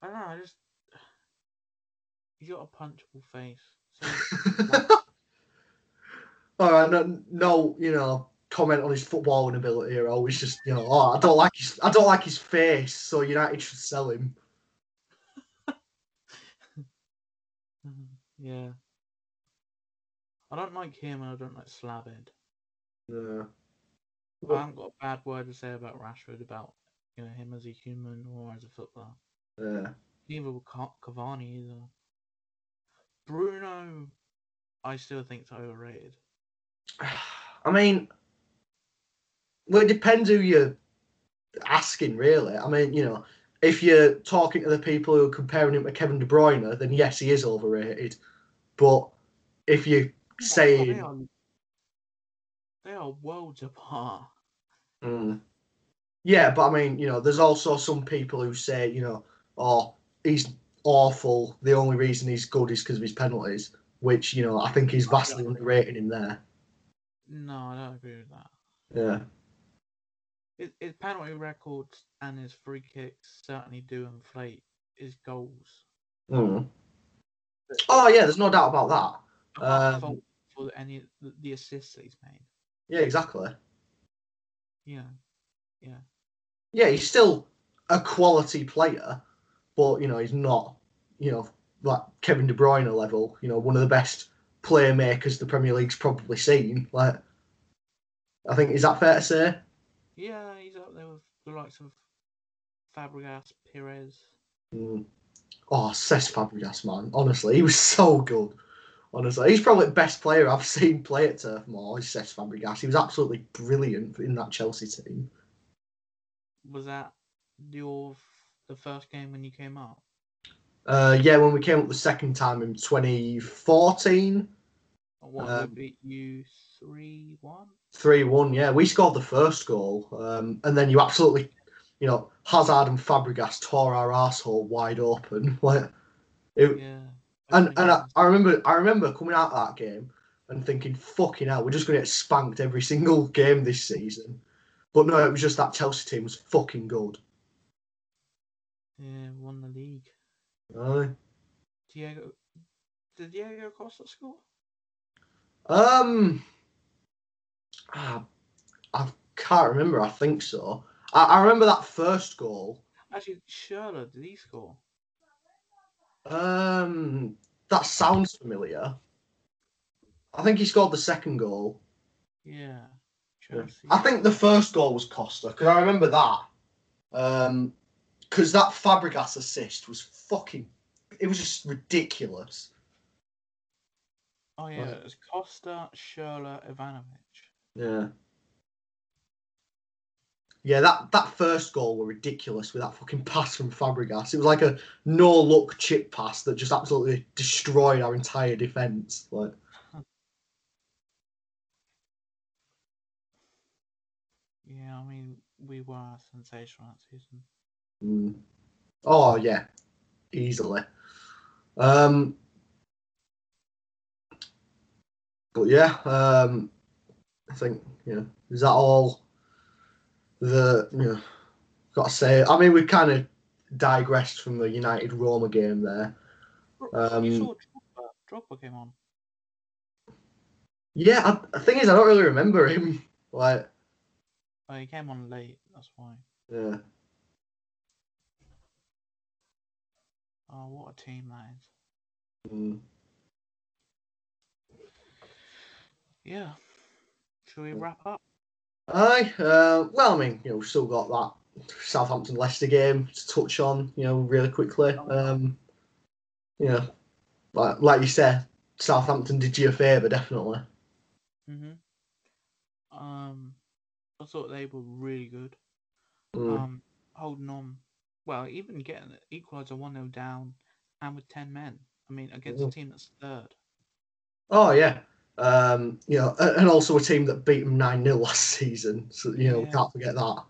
I don't know. I just you got a punchable face. So all right, no, no, you know, comment on his footballing ability or always just, you know, oh, I don't like his, I don't like his face, so United should sell him. Yeah. I don't like him and I don't like Slabhead. Yeah. I haven't got a bad word to say about Rashford about you know him as a human or as a footballer. Yeah. Neither will Cavani either. Bruno, I still think it's overrated. I mean, well, it depends who you're asking, really. I mean, you know, if you're talking to the people who are comparing him to Kevin De Bruyne, then yes, he is overrated. But if you're They saying, are, they are worlds apart. Mm. yeah, but I mean, you know, there's also some people who say, you know, oh, he's awful. The only reason he's good is because of his penalties, which you know I think he's vastly underrated him there. No, I don't agree with that. Yeah. His, his penalty records and his free kicks certainly do inflate his goals. Mm. Oh yeah, there's no doubt about that. Um, for any the, the assists that he's made. Yeah, exactly. Yeah, yeah. Yeah, he's still a quality player, but you know he's not, you know, like Kevin De Bruyne level. You know, one of the best playmakers the Premier League's probably seen. Like, I think is that fair to say? Yeah, he's up there with the likes of Fabregas, Perez. Mm. Oh, Cesc Fabregas, man. Honestly, he was so good. Honestly, he's probably the best player I've seen play at Turf Moor. Is Cesc Fabregas. He was absolutely brilliant in that Chelsea team. Was that your the first game when you came up? Uh, yeah, when we came up the second time in 2014, Or what Um, beat you three one? 3 1. Yeah, we scored the first goal. Um, and then you absolutely, you know, Hazard and Fabregas tore our asshole wide open. Like, it, Yeah. And and I. I remember I remember coming out of that game and thinking, fucking hell, we're just going to get spanked every single game this season. But no, it was just that Chelsea team was fucking good. yeah, won the league. Aye. Diego, did Diego Costa score? Um, ah, I can't remember. I think so. I, I remember that first goal. Actually, Schürrle, did he score? Um, that sounds familiar. I think he scored the second goal. Yeah. Chelsea. I think the first goal was Costa because I remember that. Um, because that Fabregas assist was fucking. It was just ridiculous. Oh yeah, it was Costa, Schürrle, Ivanovic. Yeah. Yeah, that, that first goal were ridiculous with that fucking pass from Fabregas. It was like a no look chip pass that just absolutely destroyed our entire defence. Like, Yeah, I mean, we were sensational that season. mm. oh yeah, easily. Um, but yeah, um, I think you know is that all the you know got to say. I mean, we kind of digressed from the United Roma game there. Um, you saw Drogba. Drogba came on. Yeah, I, the thing is, I don't really remember him. Like, Oh, he came on late. That's why. yeah, Oh, what a team that is. mm. Yeah. Should we wrap up? Aye. Uh, well, I mean, you know, we've still got that Southampton Leicester game to touch on. You know, really quickly. Um, you know, like like you said, Southampton did you a favour, definitely. Mhm. Um, I thought they were really good. Mm. Um, holding on. Well, even getting equaliser one 0 down, and with ten men. I mean, against a Mhm. team that's third. Oh yeah. Um, you know, and also a team that beat them nine 0 last season. So you know, we Yeah. can't forget that.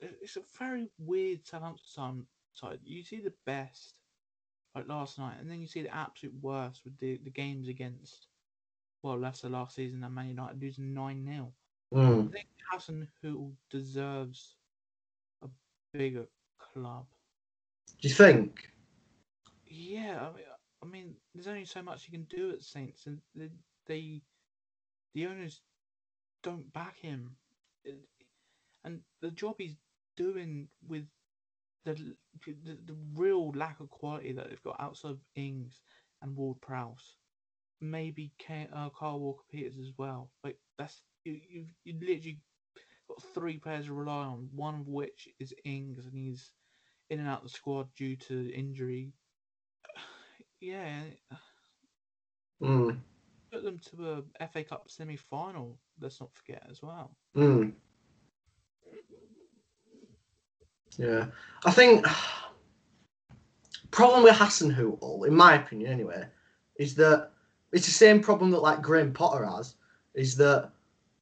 It's, it's a very weird Southampton side. You see the best, like last night, and then you see the absolute worst with the, the games against, well, Leicester last season and Man United losing 9 0. Mm. I think Hassan who deserves a bigger club. Do you think? Yeah, I mean, I mean, there's only so much you can do at Saints, and they, the owners don't back him, and the job he's doing with the the, the real lack of quality that they've got outside of Ings and Ward Prowse, maybe K, uh, Kyle Walker Peters as well. Like that's you you you literally got three players to rely on, one of which is Ings, and he's in and out of the squad due to injury. Yeah, Mm, put them to a FA Cup semi final. Let's not forget as well. mm. Yeah, I think problem with Hasenhüttl, in my opinion anyway, is that it's the same problem that like Graham Potter has, is that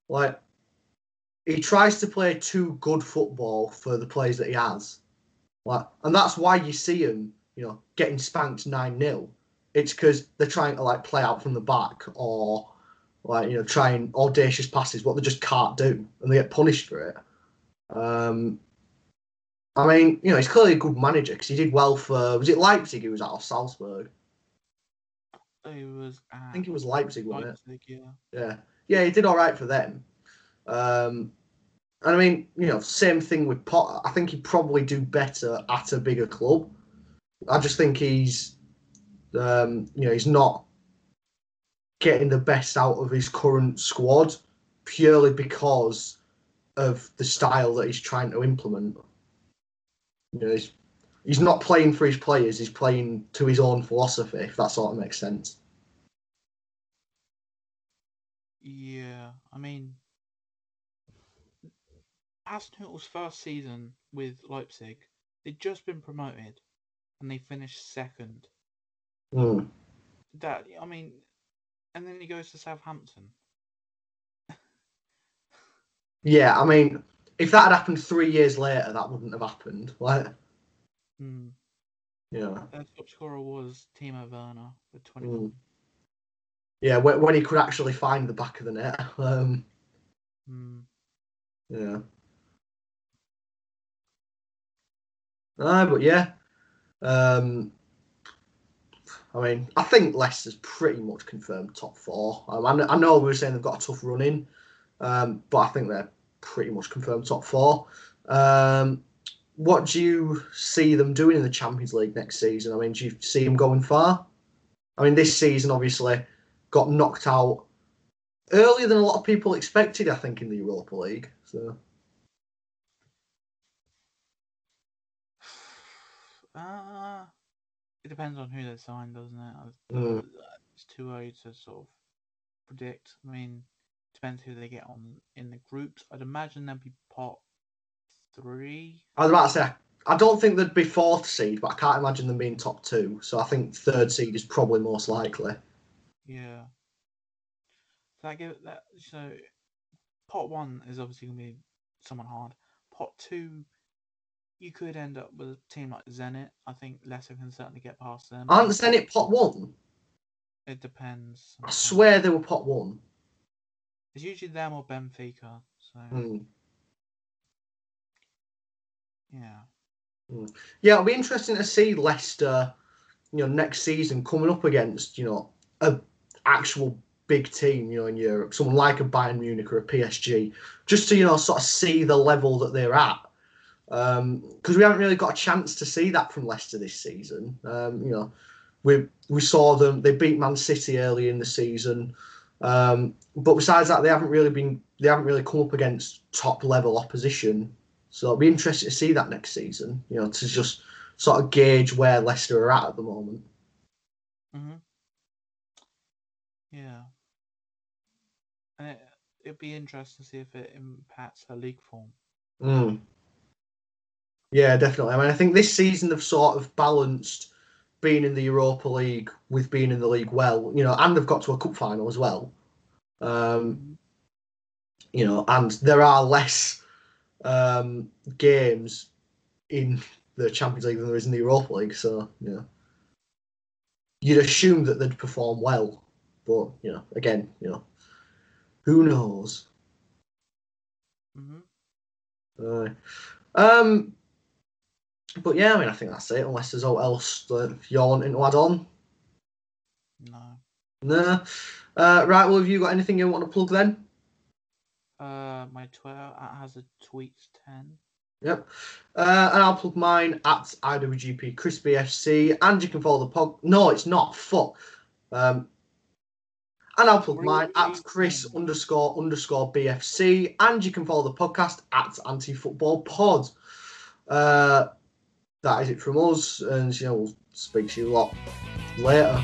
like he tries to play too good football for the players that he has. Like and that's why you see him, you know, getting spanked nine 0 It's because they're trying to like play out from the back or like, you know, trying audacious passes, what they just can't do, and they get punished for it. Um I mean, you know, he's clearly a good manager because he did well for was it Leipzig he was at or Salzburg? It was. I think it was Leipzig, wasn't it? Yeah. Yeah, yeah, he did all right for them. Um, and I mean, you know, same thing with Potter. I think he'd probably do better at a bigger club. I just think he's, um, you know, he's not getting the best out of his current squad purely because of the style that he's trying to implement. You know, he's, he's not playing for his players; he's playing to his own philosophy. If that sort of makes sense. Yeah, I mean, Hasenhüttl's first season with Leipzig, they'd just been promoted, and they finished second. Mm. That I mean, and then he goes to Southampton. Yeah, I mean, if that had happened three years later, that wouldn't have happened. Like, Hmm. yeah, Their top scorer was Timo Werner with 21. Mm. yeah, when, when he could actually find the back of the net. Um, Hmm. yeah. Ah, but yeah. Um, I mean, I think Leicester's pretty much confirmed top four. Um, I, I know we were saying they've got a tough run in, um, but I think they're pretty much confirmed top four. Um, what do you see them doing in the Champions League next season? I mean, do you see them going far? I mean, this season obviously got knocked out earlier than a lot of people expected. I think in the Europa League. So Uh, it depends on who they sign, doesn't it? Mm. It's too early to sort of predict. I mean, depends who they get on in the groups. I'd imagine there'll be pot three. I was about to say I don't think they'd be fourth seed, but I can't imagine them being top two. So I think third seed is probably most likely. Yeah. So that give that so pot one is obviously gonna be someone hard. Pot two, you could end up with a team like Zenit. I think Leicester can certainly get past them. Aren't Zenit pot one? It depends. I swear they were pot one. It's usually them or Benfica. So Hmm. yeah. Yeah, it'll be interesting to see Leicester, you know, next season coming up against, you know, a actual big team, you know, in Europe, someone like a Bayern Munich or a PSG, just to you know sort of see the level that they're at. Because we haven't really got a chance to see that from Leicester this season. Um, you know, we we saw them; they beat Man City early in the season, um, but besides that, they haven't really been they haven't really come up against top level opposition. So it'll be interesting to see that next season. You know, to just sort of gauge where Leicester are at at the moment. Mhm. Yeah. And it, it'd be interesting to see if it impacts her league form. Mm. Yeah, definitely. I mean, I think this season they've sort of balanced being in the Europa League with being in the league well, you know, and they've got to a cup final as well. Um, you know, and there are less um, games in the Champions League than there is in the Europa League, so you know, you'd assume that they'd perform well, but you know, again, you know, who knows? hmm Uh, um, but yeah, I mean, I think that's it. Unless there's all else that you're wanting to add on. No. No. Uh, right. Well, have you got anything you want to plug then? Uh, my Twitter at has a tweets ten. Yep. Uh, and I'll plug mine at IWGP Crispy FC, and you can follow the pod. No, it's not. Fuck. Um, and I'll plug mine at Chris underscore underscore BFC, and you can follow the podcast at Anti Football Pod. Uh, that is it from us, and you know we'll speak to you a lot later.